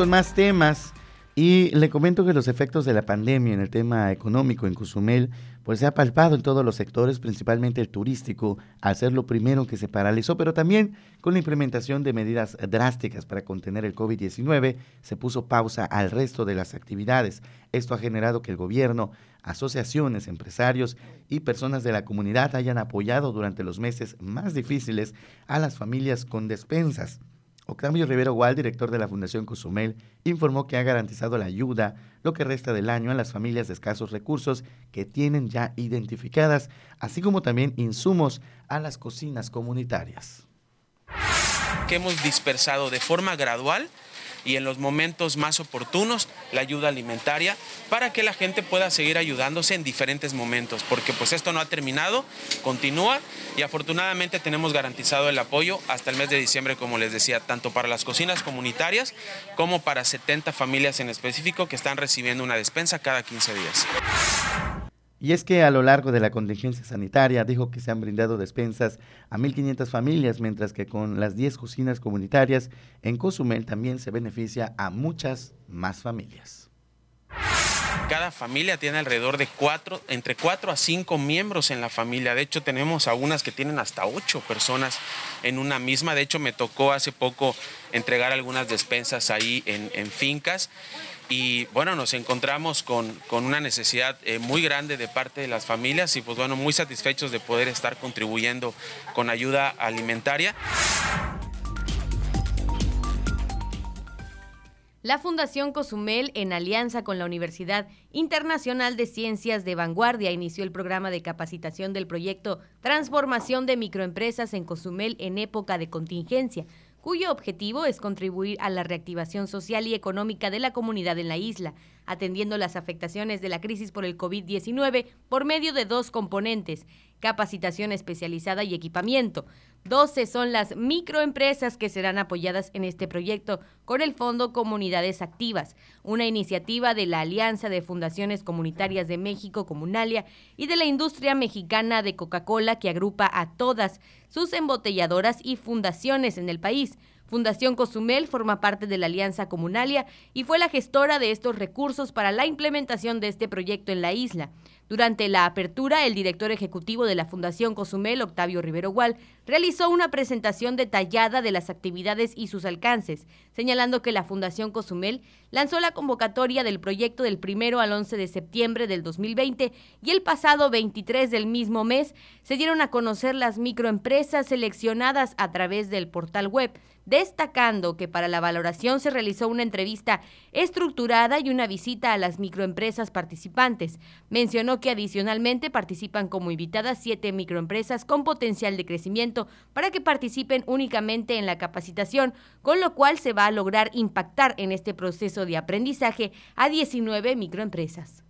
con más temas. Y le comento que los efectos de la pandemia en el tema económico en Cozumel, pues se ha palpado en todos los sectores, principalmente el turístico, al ser lo primero que se paralizó, pero también con la implementación de medidas drásticas para contener el COVID-19, se puso pausa al resto de las actividades. Esto ha generado que el gobierno, asociaciones, empresarios y personas de la comunidad hayan apoyado durante los meses más difíciles a las familias con despensas. Octavio Rivero Gual, director de la Fundación Cozumel, informó que ha garantizado la ayuda lo que resta del año a las familias de escasos recursos que tienen ya identificadas, así como también insumos a las cocinas comunitarias. Que hemos dispersado de forma gradual y en los momentos más oportunos la ayuda alimentaria para que la gente pueda seguir ayudándose en diferentes momentos, porque pues esto no ha terminado, continúa y afortunadamente tenemos garantizado el apoyo hasta el mes de diciembre, como les decía, tanto para las cocinas comunitarias como para 70 familias en específico que están recibiendo una despensa cada 15 días. Y es que a lo largo de la contingencia sanitaria dijo que se han brindado despensas a 1.500 familias, mientras que con las 10 cocinas comunitarias en Cozumel también se beneficia a muchas más familias. Cada familia tiene alrededor de cuatro, entre 4 a 5 miembros en la familia. De hecho, tenemos algunas que tienen hasta 8 personas en una misma. De hecho, me tocó hace poco entregar algunas despensas ahí en fincas y bueno, nos encontramos con, una necesidad eh, muy grande de parte de las familias y pues bueno, muy satisfechos de poder estar contribuyendo con ayuda alimentaria. La Fundación Cozumel, en alianza con la Universidad Internacional de Ciencias de Vanguardia, inició el programa de capacitación del proyecto Transformación de Microempresas en Cozumel en época de contingencia cuyo objetivo es contribuir a la reactivación social y económica de la comunidad en la isla, atendiendo las afectaciones de la crisis por el COVID-19 por medio de dos componentes, capacitación especializada y equipamiento. 12 son las microempresas que serán apoyadas en este proyecto con el Fondo Comunidades Activas, una iniciativa de la Alianza de Fundaciones Comunitarias de México, Comunalia, y de la industria mexicana de Coca-Cola que agrupa a todas sus embotelladoras y fundaciones en el país. Fundación Cozumel forma parte de la Alianza Comunalia y fue la gestora de estos recursos para la implementación de este proyecto en la isla. Durante la apertura, el director ejecutivo de la Fundación Cozumel, Octavio Rivero Gual, realizó una presentación detallada de las actividades y sus alcances, señalando que la Fundación Cozumel lanzó la convocatoria del proyecto del primero al 11 de septiembre del 2020 y el pasado 23 del mismo mes se dieron a conocer las microempresas seleccionadas a través del portal web destacando que para la valoración se realizó una entrevista estructurada y una visita a las microempresas participantes. Mencionó que adicionalmente participan como invitadas siete microempresas con potencial de crecimiento para que participen únicamente en la capacitación, con lo cual se va a lograr impactar en este proceso de aprendizaje a 19 microempresas.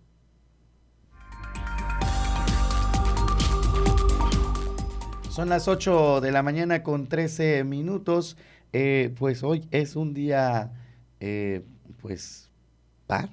Son las 8 de la mañana con 13 minutos. Eh, pues hoy es un día, eh, pues, par,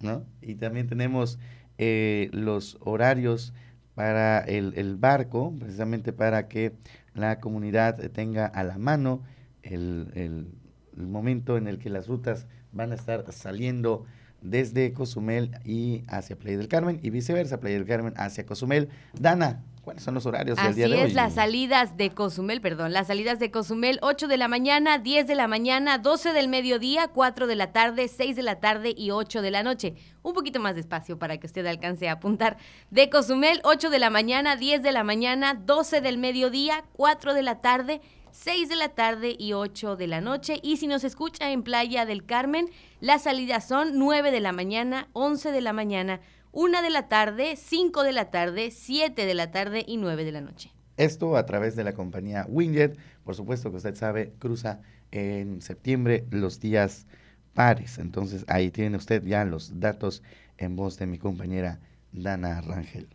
¿no? Y también tenemos eh, los horarios para el, barco, precisamente para que la comunidad tenga a la mano el, el, momento en el que las rutas van a estar saliendo desde Cozumel y hacia Playa del Carmen y viceversa, Playa del Carmen hacia Cozumel. Dana, ¿Cuáles son los horarios del día de hoy? Así es, las salidas de Cozumel, perdón, las salidas de Cozumel, 8 de la mañana, 10 de la mañana, 12 del mediodía, 4 de la tarde, 6 de la tarde y 8 de la noche. Un poquito más despacio para que usted alcance a apuntar. De Cozumel, 8 de la mañana, 10 de la mañana, 12 del mediodía, 4 de la tarde, 6 de la tarde y 8 de la noche. Y si nos escucha en Playa del Carmen, las salidas son 9 de la mañana, 11 de la mañana, una de la tarde, 5 de la tarde, 7 de la tarde y 9 de la noche. Esto a través de la compañía Winget. Por supuesto que usted sabe, cruza en septiembre los días pares. Entonces ahí tiene usted ya los datos en voz de mi compañera Dana Rangel.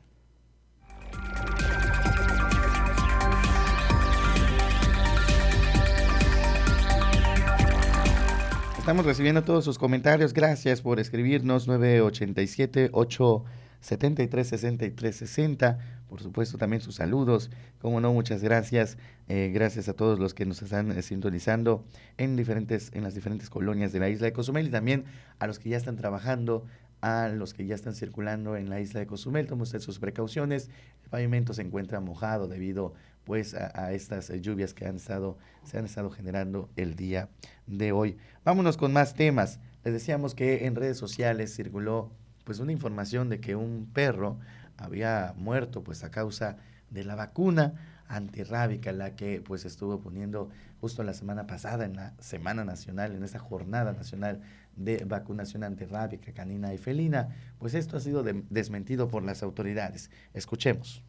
Estamos recibiendo todos sus comentarios. Gracias por escribirnos 987-873-6360. Por supuesto, también sus saludos. Como no, muchas gracias. Eh, gracias a todos los que nos están eh, sintonizando en, diferentes, en las diferentes colonias de la isla de Cozumel y también a los que ya están trabajando a los que ya están circulando en la isla de Cozumel. Tome usted sus precauciones. El pavimento se encuentra mojado debido pues a, estas eh, lluvias que han estado, se han estado generando el día de hoy. Vámonos con más temas. Les decíamos que en redes sociales circuló pues una información de que un perro había muerto pues a causa de la vacuna antirrábica, la que pues estuvo poniendo justo la semana pasada en la Semana Nacional, en esta jornada nacional de vacunación antirrábica canina y felina, pues esto ha sido desmentido por las autoridades. Escuchemos.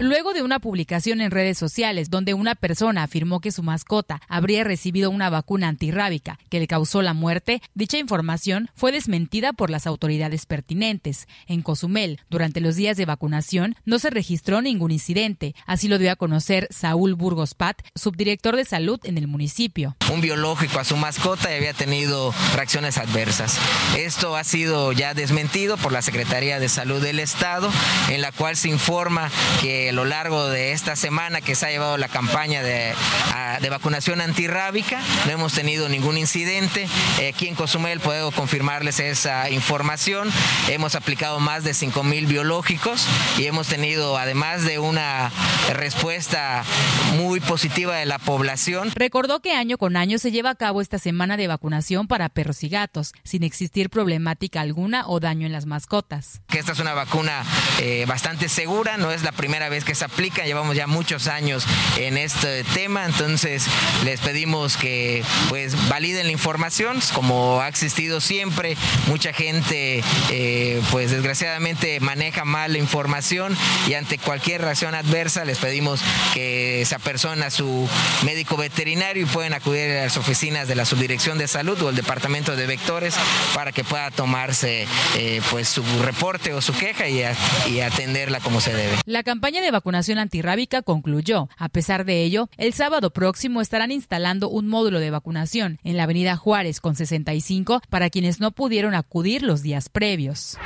Luego de una publicación en redes sociales donde una persona afirmó que su mascota habría recibido una vacuna antirrábica que le causó la muerte, dicha información fue desmentida por las autoridades pertinentes. En Cozumel, durante los días de vacunación, no se registró ningún incidente. Así lo dio a conocer Saúl Burgos Pat, subdirector de salud en el municipio. Un biológico a su mascota y había tenido reacciones adversas. Esto ha sido ya desmentido por la Secretaría de Salud del Estado, en la cual se informa que a lo largo de esta semana que se ha llevado la campaña de, vacunación antirrábica no hemos tenido ningún incidente. Aquí en Cozumel puedo confirmarles esa información. Hemos aplicado más de 5 mil biológicos y hemos tenido, además de una respuesta muy positiva de la población. Recordó que año con año se lleva a cabo esta semana de vacunación para perros y gatos, sin existir problemática alguna o daño en las mascotas. Que esta es una vacuna eh, bastante segura, no es la primera vez que se aplica, llevamos ya muchos años en este tema, entonces les pedimos que pues validen la información, como ha existido siempre, mucha gente eh, pues desgraciadamente maneja mal la información y ante cualquier reacción adversa les pedimos que se apersona a su médico veterinario y pueden acudir a las oficinas de la subdirección de salud o el departamento de vectores para que pueda tomarse eh, pues su reporte o su queja y, y atenderla como se debe. La campaña de vacunación antirrábica concluyó. A pesar de ello, el sábado próximo estarán instalando un módulo de vacunación en la avenida Juárez con 65 para quienes no pudieron acudir los días previos.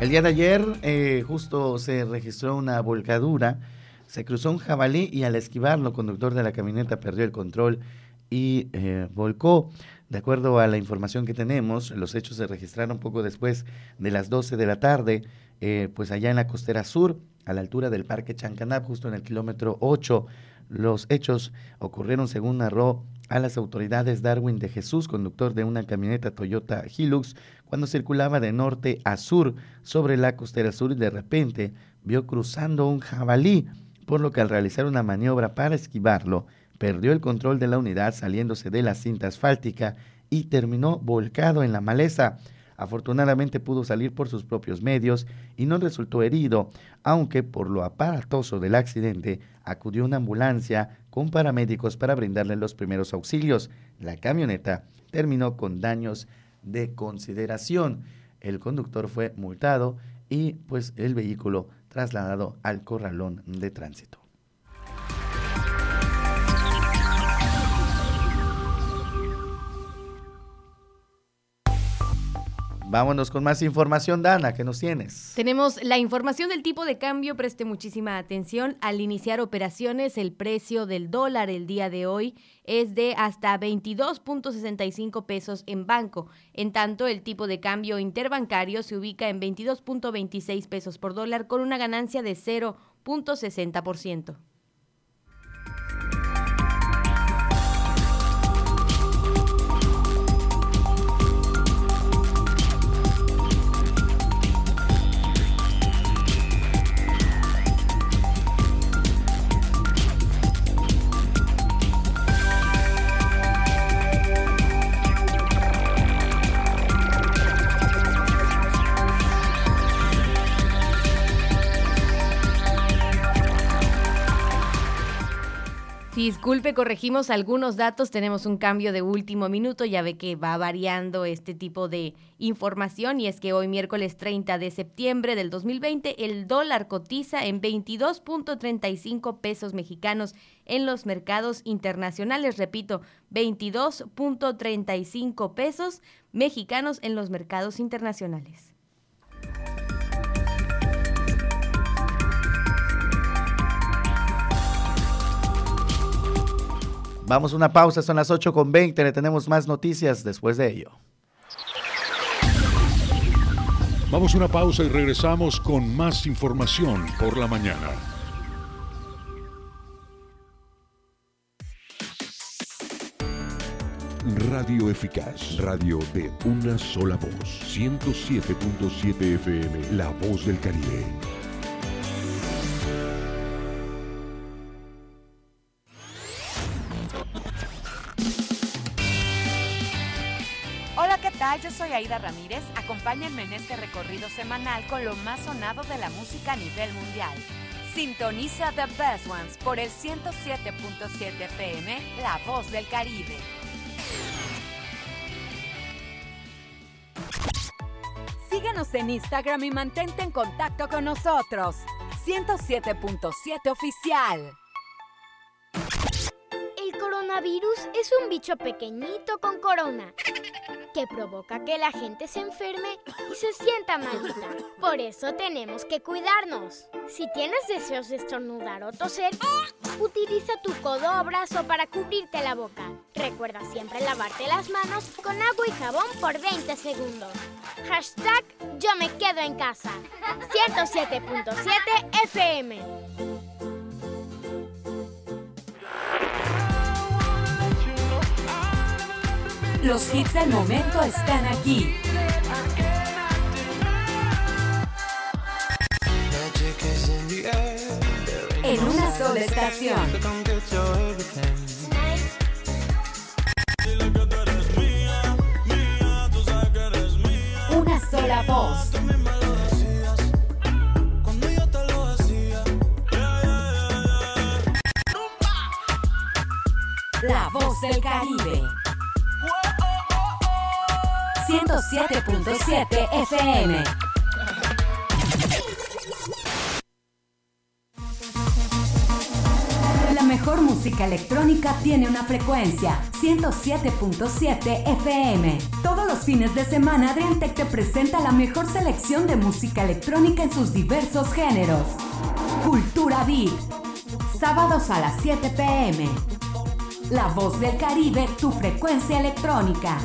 El día de ayer eh, justo se registró una volcadura, se cruzó un jabalí y al esquivarlo, el conductor de la camioneta perdió el control y eh, volcó. De acuerdo a la información que tenemos, los hechos se registraron poco después de las 12 de la tarde, eh, pues allá en la costera sur, a la altura del Parque Chancanab, justo en el kilómetro 8. Los hechos ocurrieron, según narró a las autoridades Darwin de Jesús, conductor de una camioneta Toyota Hilux, cuando circulaba de norte a sur sobre la costera sur y de repente vio cruzando un jabalí, por lo que al realizar una maniobra para esquivarlo, perdió el control de la unidad saliéndose de la cinta asfáltica y terminó volcado en la maleza. Afortunadamente pudo salir por sus propios medios y no resultó herido, aunque por lo aparatoso del accidente acudió una ambulancia con paramédicos para brindarle los primeros auxilios. La camioneta terminó con daños de consideración. El conductor fue multado y pues el vehículo trasladado al corralón de tránsito. Vámonos con más información, Dana, ¿qué nos tienes? Tenemos la información del tipo de cambio. Preste muchísima atención. Al iniciar operaciones, el precio del dólar el día de hoy es de hasta 22.65 pesos en banco. En tanto, el tipo de cambio interbancario se ubica en 22.26 pesos por dólar con una ganancia de 0.60%. Disculpe, corregimos algunos datos, tenemos un cambio de último minuto, ya ve que va variando este tipo de información y es que hoy miércoles 30 de septiembre del 2020 el dólar cotiza en 22.35 pesos mexicanos en los mercados internacionales, repito, 22.35 pesos mexicanos en los mercados internacionales. Vamos a una pausa, son las 8 con 20, le tenemos más noticias después de ello. Vamos a una pausa y regresamos con más información por la mañana. Radio Eficaz, radio de una sola voz, 107.7 FM, La Voz del Caribe. Aida Ramírez. Acompáñenme en este recorrido semanal con lo más sonado de la música a nivel mundial. Sintoniza The Best Ones por el 107.7 FM, La Voz del Caribe. Síguenos en Instagram y mantente en contacto con nosotros. 107.7 Oficial. Coronavirus es un bicho pequeñito con corona que provoca que la gente se enferme y se sienta malita. Por eso tenemos que cuidarnos. Si tienes deseos de estornudar o toser, utiliza tu codo o brazo para cubrirte la boca. Recuerda siempre lavarte las manos con agua y jabón por 20 segundos. Hashtag yo me quedo en casa. 107.7 FM. Los hits del momento están aquí. En una sola estación. Una sola voz. La voz del Caribe. 107.7 FM. La mejor música electrónica tiene una frecuencia 107.7 FM. Todos los fines de semana Adriantec te presenta la mejor selección de música electrónica en sus diversos géneros. Cultura Beat. Sábados a las 7 pm. La voz del Caribe, tu frecuencia electrónica.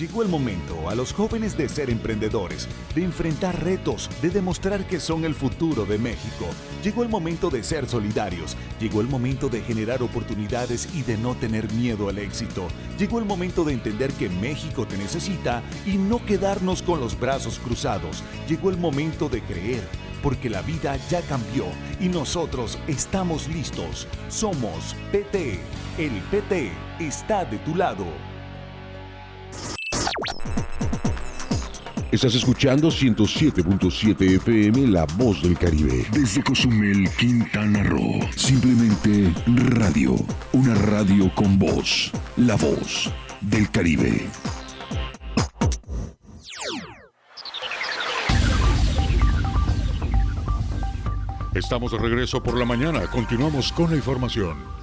Llegó el momento a los jóvenes de ser emprendedores, de enfrentar retos, de demostrar que son el futuro de México. Llegó el momento de ser solidarios, llegó el momento de generar oportunidades y de no tener miedo al éxito. Llegó el momento de entender que México te necesita y no quedarnos con los brazos cruzados. Llegó el momento de creer, porque la vida ya cambió y nosotros estamos listos. Somos PT. El PT está de tu lado. Estás escuchando 107.7 FM La Voz del Caribe. Desde Cozumel, Quintana Roo. Simplemente radio. Una radio con voz. La Voz del Caribe. Estamos de regreso por la mañana. Continuamos con la información.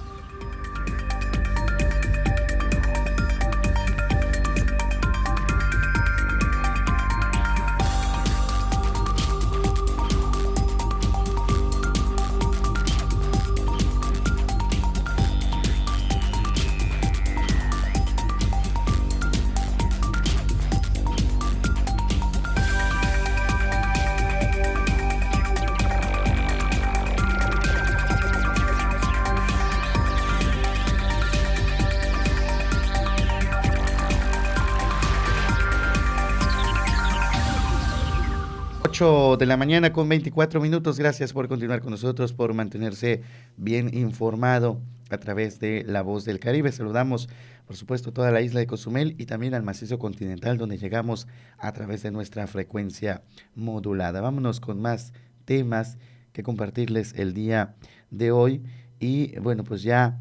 8 de la mañana con 24 minutos. Gracias por continuar con nosotros, por mantenerse bien informado a través de La Voz del Caribe. Saludamos, por supuesto, toda la isla de Cozumel y también al macizo continental donde llegamos a través de nuestra frecuencia modulada. Vámonos con más temas que compartirles el día de hoy. Y bueno, pues ya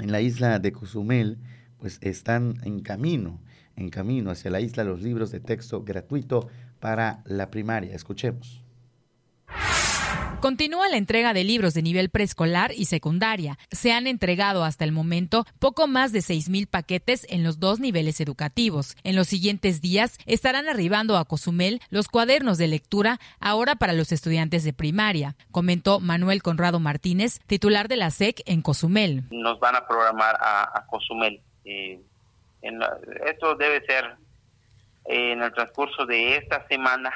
en la isla de Cozumel, pues están en camino, en camino hacia la isla los libros de texto gratuito para la primaria. Escuchemos. Continúa la entrega de libros de nivel preescolar y secundaria. Se han entregado hasta el momento poco más de 6.000 paquetes en los dos niveles educativos. En los siguientes días estarán arribando a Cozumel los cuadernos de lectura ahora para los estudiantes de primaria, comentó Manuel Conrado Martínez, titular de la SEC en Cozumel. Nos van a programar a, Cozumel. Eh, esto debe ser en el transcurso de esta semana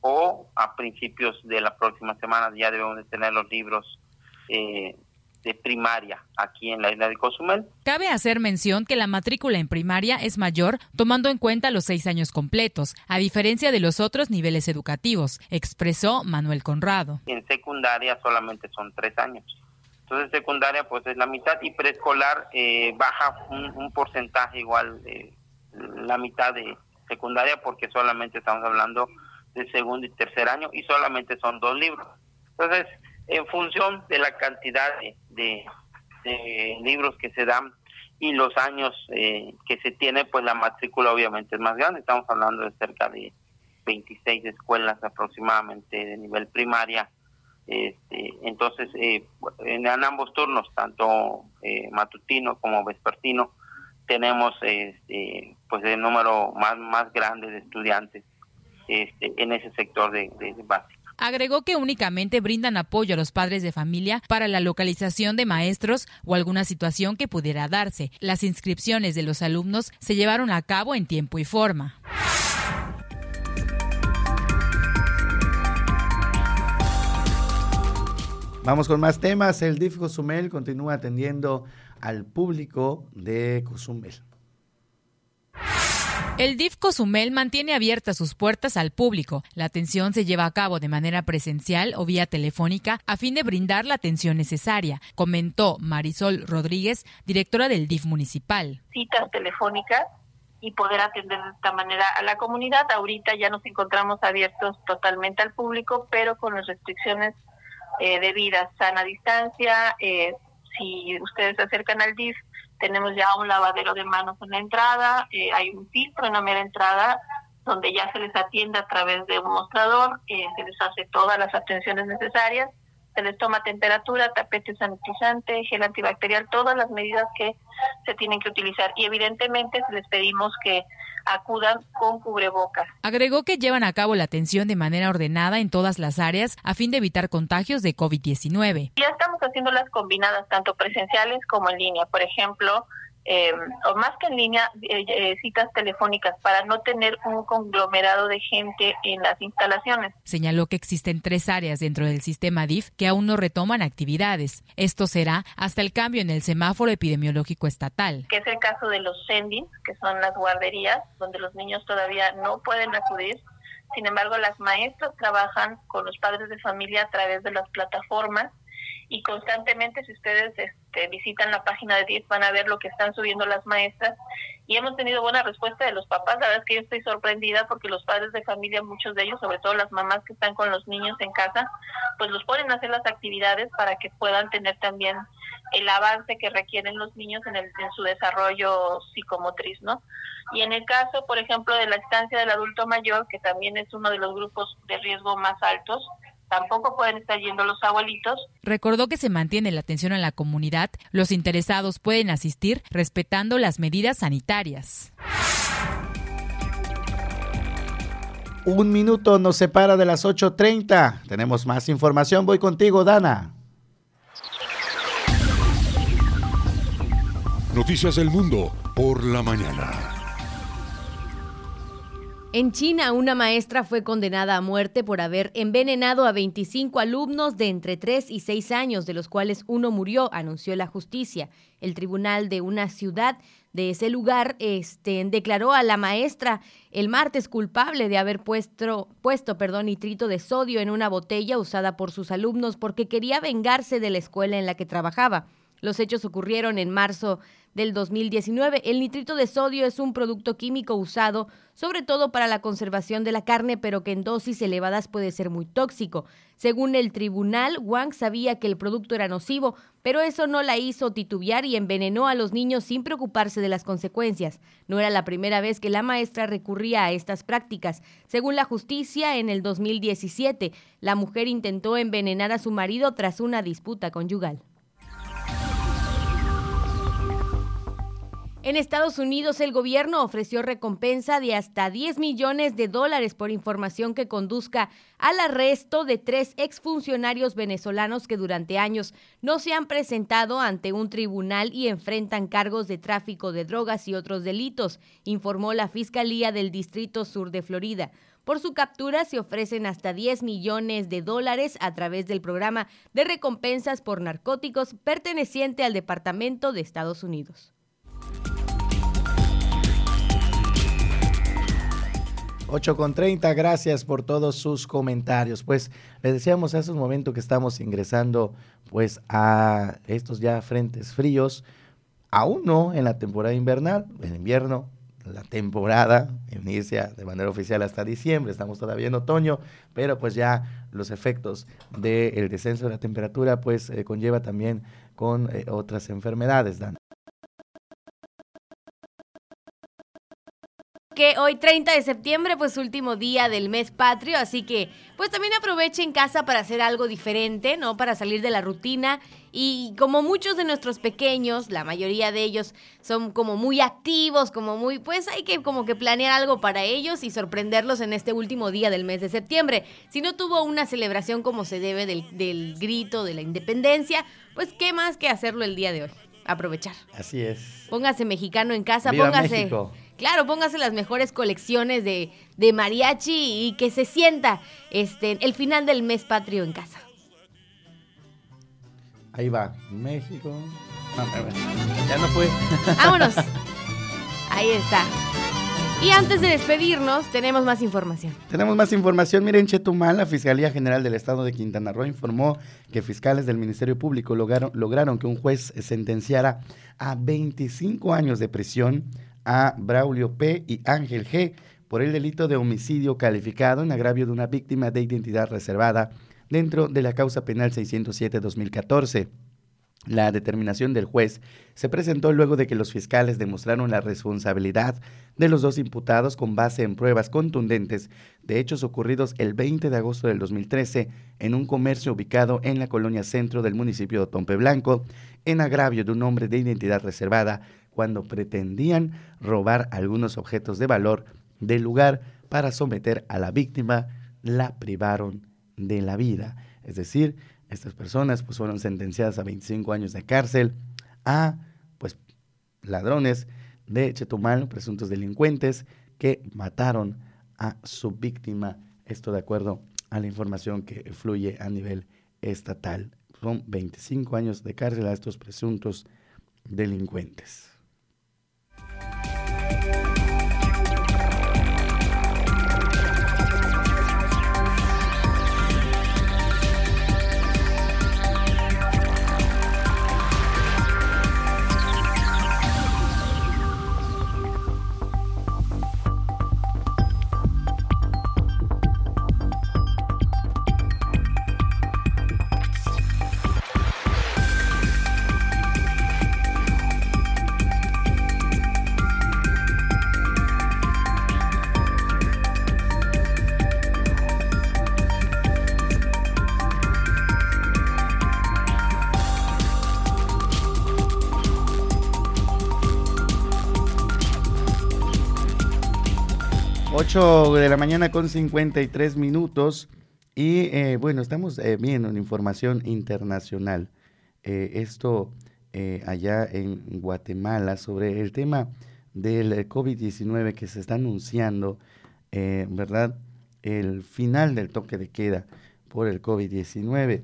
o a principios de la próxima semana ya debemos de tener los libros eh, de primaria aquí en la isla de Cozumel. Cabe hacer mención que la matrícula en primaria es mayor tomando en cuenta los seis años completos, a diferencia de los otros niveles educativos, expresó Manuel Conrado. En secundaria solamente son tres años. Entonces secundaria pues es la mitad y preescolar eh, baja un, porcentaje igual, de la mitad de, secundaria porque solamente estamos hablando de segundo y tercer año y solamente son dos libros. Entonces, en función de la cantidad de, libros que se dan y los años eh, que se tiene, pues la matrícula obviamente es más grande. Estamos hablando de cerca de 26 escuelas aproximadamente de nivel primaria. Este, entonces, eh, en, ambos turnos, tanto eh, matutino como vespertino, tenemos este, pues el número más, más grande de estudiantes este, en ese sector de, de, básico. Agregó que únicamente brindan apoyo a los padres de familia para la localización de maestros o alguna situación que pudiera darse. Las inscripciones de los alumnos se llevaron a cabo en tiempo y forma. Vamos con más temas. El DIF Cozumel continúa atendiendo al público de Cozumel. El DIF Cozumel mantiene abiertas sus puertas al público. La atención se lleva a cabo de manera presencial o vía telefónica a fin de brindar la atención necesaria, comentó Marisol Rodríguez, directora del DIF municipal. Citas telefónicas y poder atender de esta manera a la comunidad. Ahorita ya nos encontramos abiertos totalmente al público, pero con las restricciones eh, debidas, sana distancia, eh, si ustedes se acercan al DIF, tenemos ya un lavadero de manos en la entrada, eh, hay un filtro en la mera entrada donde ya se les atiende a través de un mostrador, eh, se les hace todas las atenciones necesarias, se les toma temperatura, tapete sanitizante, gel antibacterial, todas las medidas que se tienen que utilizar y evidentemente les pedimos que acudan con cubrebocas. Agregó que llevan a cabo la atención de manera ordenada en todas las áreas a fin de evitar contagios de COVID-19. Ya estamos haciendo las combinadas tanto presenciales como en línea. Por ejemplo, eh, o más que en línea, eh, eh, citas telefónicas para no tener un conglomerado de gente en las instalaciones. Señaló que existen tres áreas dentro del sistema DIF que aún no retoman actividades. Esto será hasta el cambio en el semáforo epidemiológico estatal. Que es el caso de los sendings, que son las guarderías, donde los niños todavía no pueden acudir. Sin embargo, las maestras trabajan con los padres de familia a través de las plataformas y constantemente si ustedes este, visitan la página de DIF van a ver lo que están subiendo las maestras y hemos tenido buena respuesta de los papás, la verdad es que yo estoy sorprendida porque los padres de familia, muchos de ellos, sobre todo las mamás que están con los niños en casa, pues los ponen a hacer las actividades para que puedan tener también el avance que requieren los niños en, el, en su desarrollo psicomotriz, ¿no? Y en el caso, por ejemplo, de la estancia del adulto mayor, que también es uno de los grupos de riesgo más altos, tampoco pueden estar yendo los abuelitos. Recordó que se mantiene la atención a la comunidad. Los interesados pueden asistir respetando las medidas sanitarias. Un minuto nos separa de las 8.30. Tenemos más información. Voy contigo, Dana. Noticias del Mundo por la mañana. En China, una maestra fue condenada a muerte por haber envenenado a 25 alumnos de entre 3 y 6 años, de los cuales uno murió, anunció la justicia. El tribunal de una ciudad de ese lugar este, declaró a la maestra el martes culpable de haber puesto, puesto perdón, nitrito de sodio en una botella usada por sus alumnos porque quería vengarse de la escuela en la que trabajaba. Los hechos ocurrieron en marzo del 2019. El nitrito de sodio es un producto químico usado sobre todo para la conservación de la carne, pero que en dosis elevadas puede ser muy tóxico. Según el tribunal, Wang sabía que el producto era nocivo, pero eso no la hizo titubear y envenenó a los niños sin preocuparse de las consecuencias. No era la primera vez que la maestra recurría a estas prácticas. Según la justicia, en el 2017, la mujer intentó envenenar a su marido tras una disputa conyugal. En Estados Unidos, el gobierno ofreció recompensa de hasta 10 millones de dólares por información que conduzca al arresto de tres exfuncionarios venezolanos que durante años no se han presentado ante un tribunal y enfrentan cargos de tráfico de drogas y otros delitos, informó la Fiscalía del Distrito Sur de Florida. Por su captura se ofrecen hasta 10 millones de dólares a través del programa de recompensas por narcóticos perteneciente al Departamento de Estados Unidos. 8 con 30, gracias por todos sus comentarios. Pues les decíamos hace un momento que estamos ingresando pues a estos ya frentes fríos, aún no en la temporada invernal, en invierno, la temporada inicia de manera oficial hasta diciembre, estamos todavía en otoño, pero pues ya los efectos del descenso de la temperatura pues eh, conlleva también con eh, otras enfermedades, Dan. Que hoy 30 de septiembre, pues último día del mes patrio, así que pues también aproveche en casa para hacer algo diferente, ¿no? Para salir de la rutina y como muchos de nuestros pequeños, la mayoría de ellos son como muy activos, como muy, pues hay que como que planear algo para ellos y sorprenderlos en este último día del mes de septiembre. Si no tuvo una celebración como se debe del, del grito de la independencia, pues qué más que hacerlo el día de hoy. Aprovechar. Así es. Póngase mexicano en casa, Viva póngase. México. Claro, póngase las mejores colecciones de, mariachi y que se sienta este, el final del mes patrio en casa. Ahí va, México. ya no fue. (laughs) Vámonos. Ahí está. Y antes de despedirnos, tenemos más información. Tenemos más información. Miren, Chetumal, la Fiscalía General del Estado de Quintana Roo informó que fiscales del Ministerio Público lograron, lograron que un juez sentenciara a 25 años de prisión a Braulio P. y Ángel G. por el delito de homicidio calificado en agravio de una víctima de identidad reservada dentro de la causa penal 607-2014. La determinación del juez se presentó luego de que los fiscales demostraron la responsabilidad de los dos imputados con base en pruebas contundentes de hechos ocurridos el 20 de agosto del 2013 en un comercio ubicado en la colonia centro del municipio de Tompe Blanco, en agravio de un hombre de identidad reservada cuando pretendían robar algunos objetos de valor del lugar para someter a la víctima, la privaron de la vida. Es decir, estas personas pues, fueron sentenciadas a 25 años de cárcel a pues ladrones de Chetumal, presuntos delincuentes que mataron a su víctima. Esto de acuerdo a la información que fluye a nivel estatal. Son 25 años de cárcel a estos presuntos delincuentes. Bye. 8 de la mañana con 53 minutos. Y eh, bueno, estamos eh, viendo información internacional. Eh, esto allá en Guatemala sobre el tema del COVID-19 que se está anunciando, ¿verdad? El final del toque de queda por el COVID-19.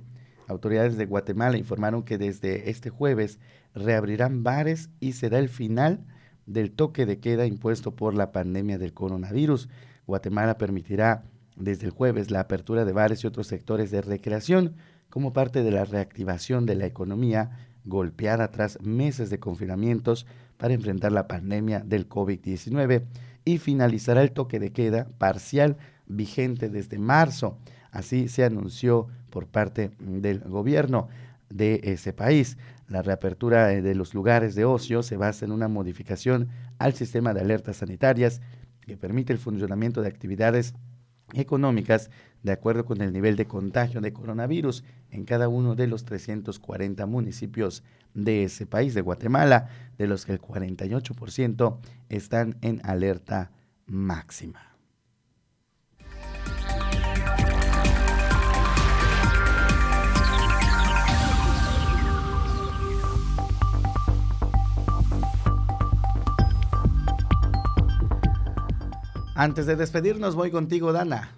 Autoridades de Guatemala informaron que desde este jueves reabrirán bares y será el final del toque de queda impuesto por la pandemia del coronavirus. Guatemala permitirá desde el jueves la apertura de bares y otros sectores de recreación como parte de la reactivación de la economía golpeada tras meses de confinamientos para enfrentar la pandemia del COVID-19 y finalizará el toque de queda parcial vigente desde marzo. Así se anunció por parte del gobierno de ese país. La reapertura eh, de los lugares de ocio se basa en una modificación al sistema de alertas sanitarias que permite el funcionamiento de actividades económicas de acuerdo con el nivel de contagio de coronavirus en cada uno de los 340 municipios de ese país, de Guatemala, de los que el 48% están en alerta máxima. Antes de despedirnos, voy contigo, Dana.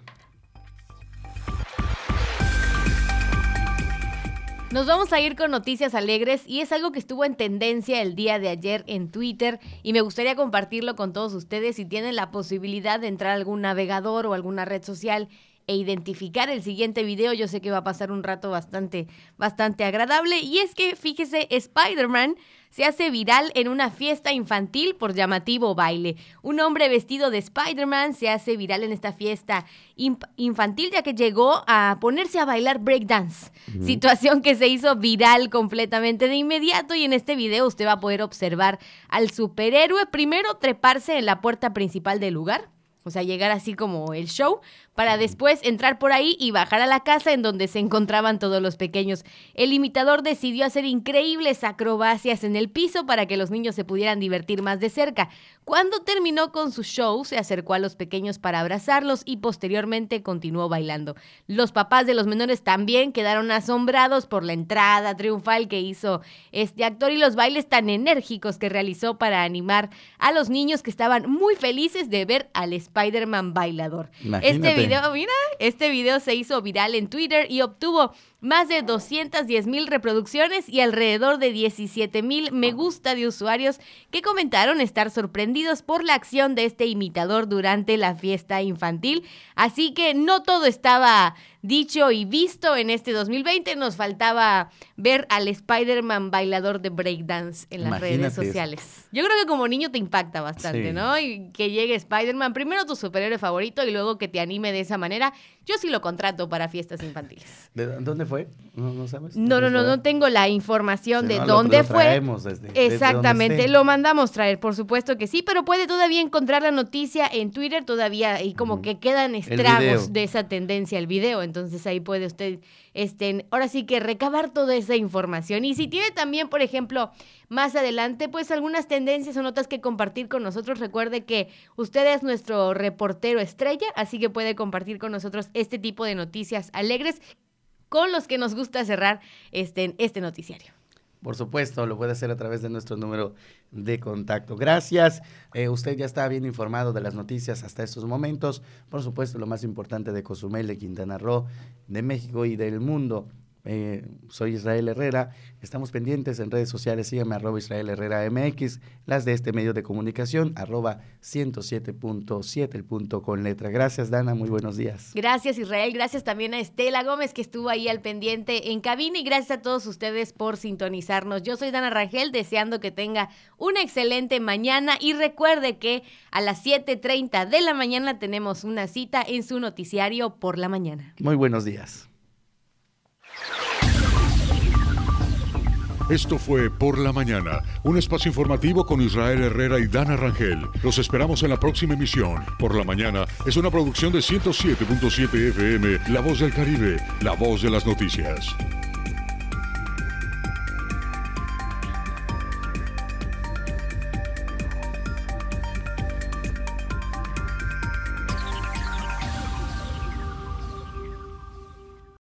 Nos vamos a ir con noticias alegres y es algo que estuvo en tendencia el día de ayer en Twitter y me gustaría compartirlo con todos ustedes si tienen la posibilidad de entrar a algún navegador o alguna red social e identificar el siguiente video, yo sé que va a pasar un rato bastante, bastante agradable. Y es que, fíjese, Spider-Man se hace viral en una fiesta infantil por llamativo baile. Un hombre vestido de Spider-Man se hace viral en esta fiesta infantil ya que llegó a ponerse a bailar breakdance. Situación que se hizo viral completamente de inmediato y en este video usted va a poder observar al superhéroe primero treparse en la puerta principal del lugar o sea, llegar así como el show, para después entrar por ahí y bajar a la casa en donde se encontraban todos los pequeños. El imitador decidió hacer increíbles acrobacias en el piso para que los niños se pudieran divertir más de cerca. Cuando terminó con su show, se acercó a los pequeños para abrazarlos y posteriormente continuó bailando. Los papás de los menores también quedaron asombrados por la entrada triunfal que hizo este actor y los bailes tan enérgicos que realizó para animar a los niños que estaban muy felices de ver al Spider-Man bailador. Este video, mira, este video se hizo viral en Twitter y obtuvo más de 210 mil reproducciones y alrededor de 17 mil me gusta de usuarios que comentaron estar sorprendidos por la acción de este imitador durante la fiesta infantil. Así que no todo estaba dicho y visto en este 2020. Nos faltaba ver al Spider-Man bailador de breakdance en las redes sociales. Yo creo que como niño te impacta bastante, ¿no? Y que llegue Spider-Man, primero tu superhéroe favorito y luego que te anime de esa manera. Yo sí lo contrato para fiestas infantiles. ¿De dónde fue? ¿No, sabes? No, no, no, no tengo la información de dónde fue. Exactamente, lo mandamos traer, por supuesto que sí, pero puede todavía encontrar la noticia en Twitter todavía y como que quedan estragos de esa tendencia el video, entonces ahí puede usted este, ahora sí que recabar toda esa información. Y si tiene también, por ejemplo, más adelante, pues algunas tendencias o notas que compartir con nosotros, recuerde que usted es nuestro reportero estrella, así que puede compartir con nosotros este tipo de noticias alegres con los que nos gusta cerrar este, este noticiario. Por supuesto, lo puede hacer a través de nuestro número de contacto. Gracias. Eh, usted ya está bien informado de las noticias hasta estos momentos. Por supuesto, lo más importante de Cozumel, de Quintana Roo, de México y del mundo. Eh, soy Israel Herrera. Estamos pendientes en redes sociales. Síganme arroba Israel Herrera MX. Las de este medio de comunicación, arroba 107.7, el punto con letra. Gracias, Dana. Muy buenos días. Gracias, Israel. Gracias también a Estela Gómez, que estuvo ahí al pendiente en cabina. Y gracias a todos ustedes por sintonizarnos. Yo soy Dana Rangel, deseando que tenga una excelente mañana. Y recuerde que a las 7:30 de la mañana tenemos una cita en su noticiario por la mañana. Muy buenos días. Esto fue Por la Mañana, un espacio informativo con Israel Herrera y Dana Rangel. Los esperamos en la próxima emisión. Por la Mañana es una producción de 107.7 FM, La Voz del Caribe, la voz de las noticias.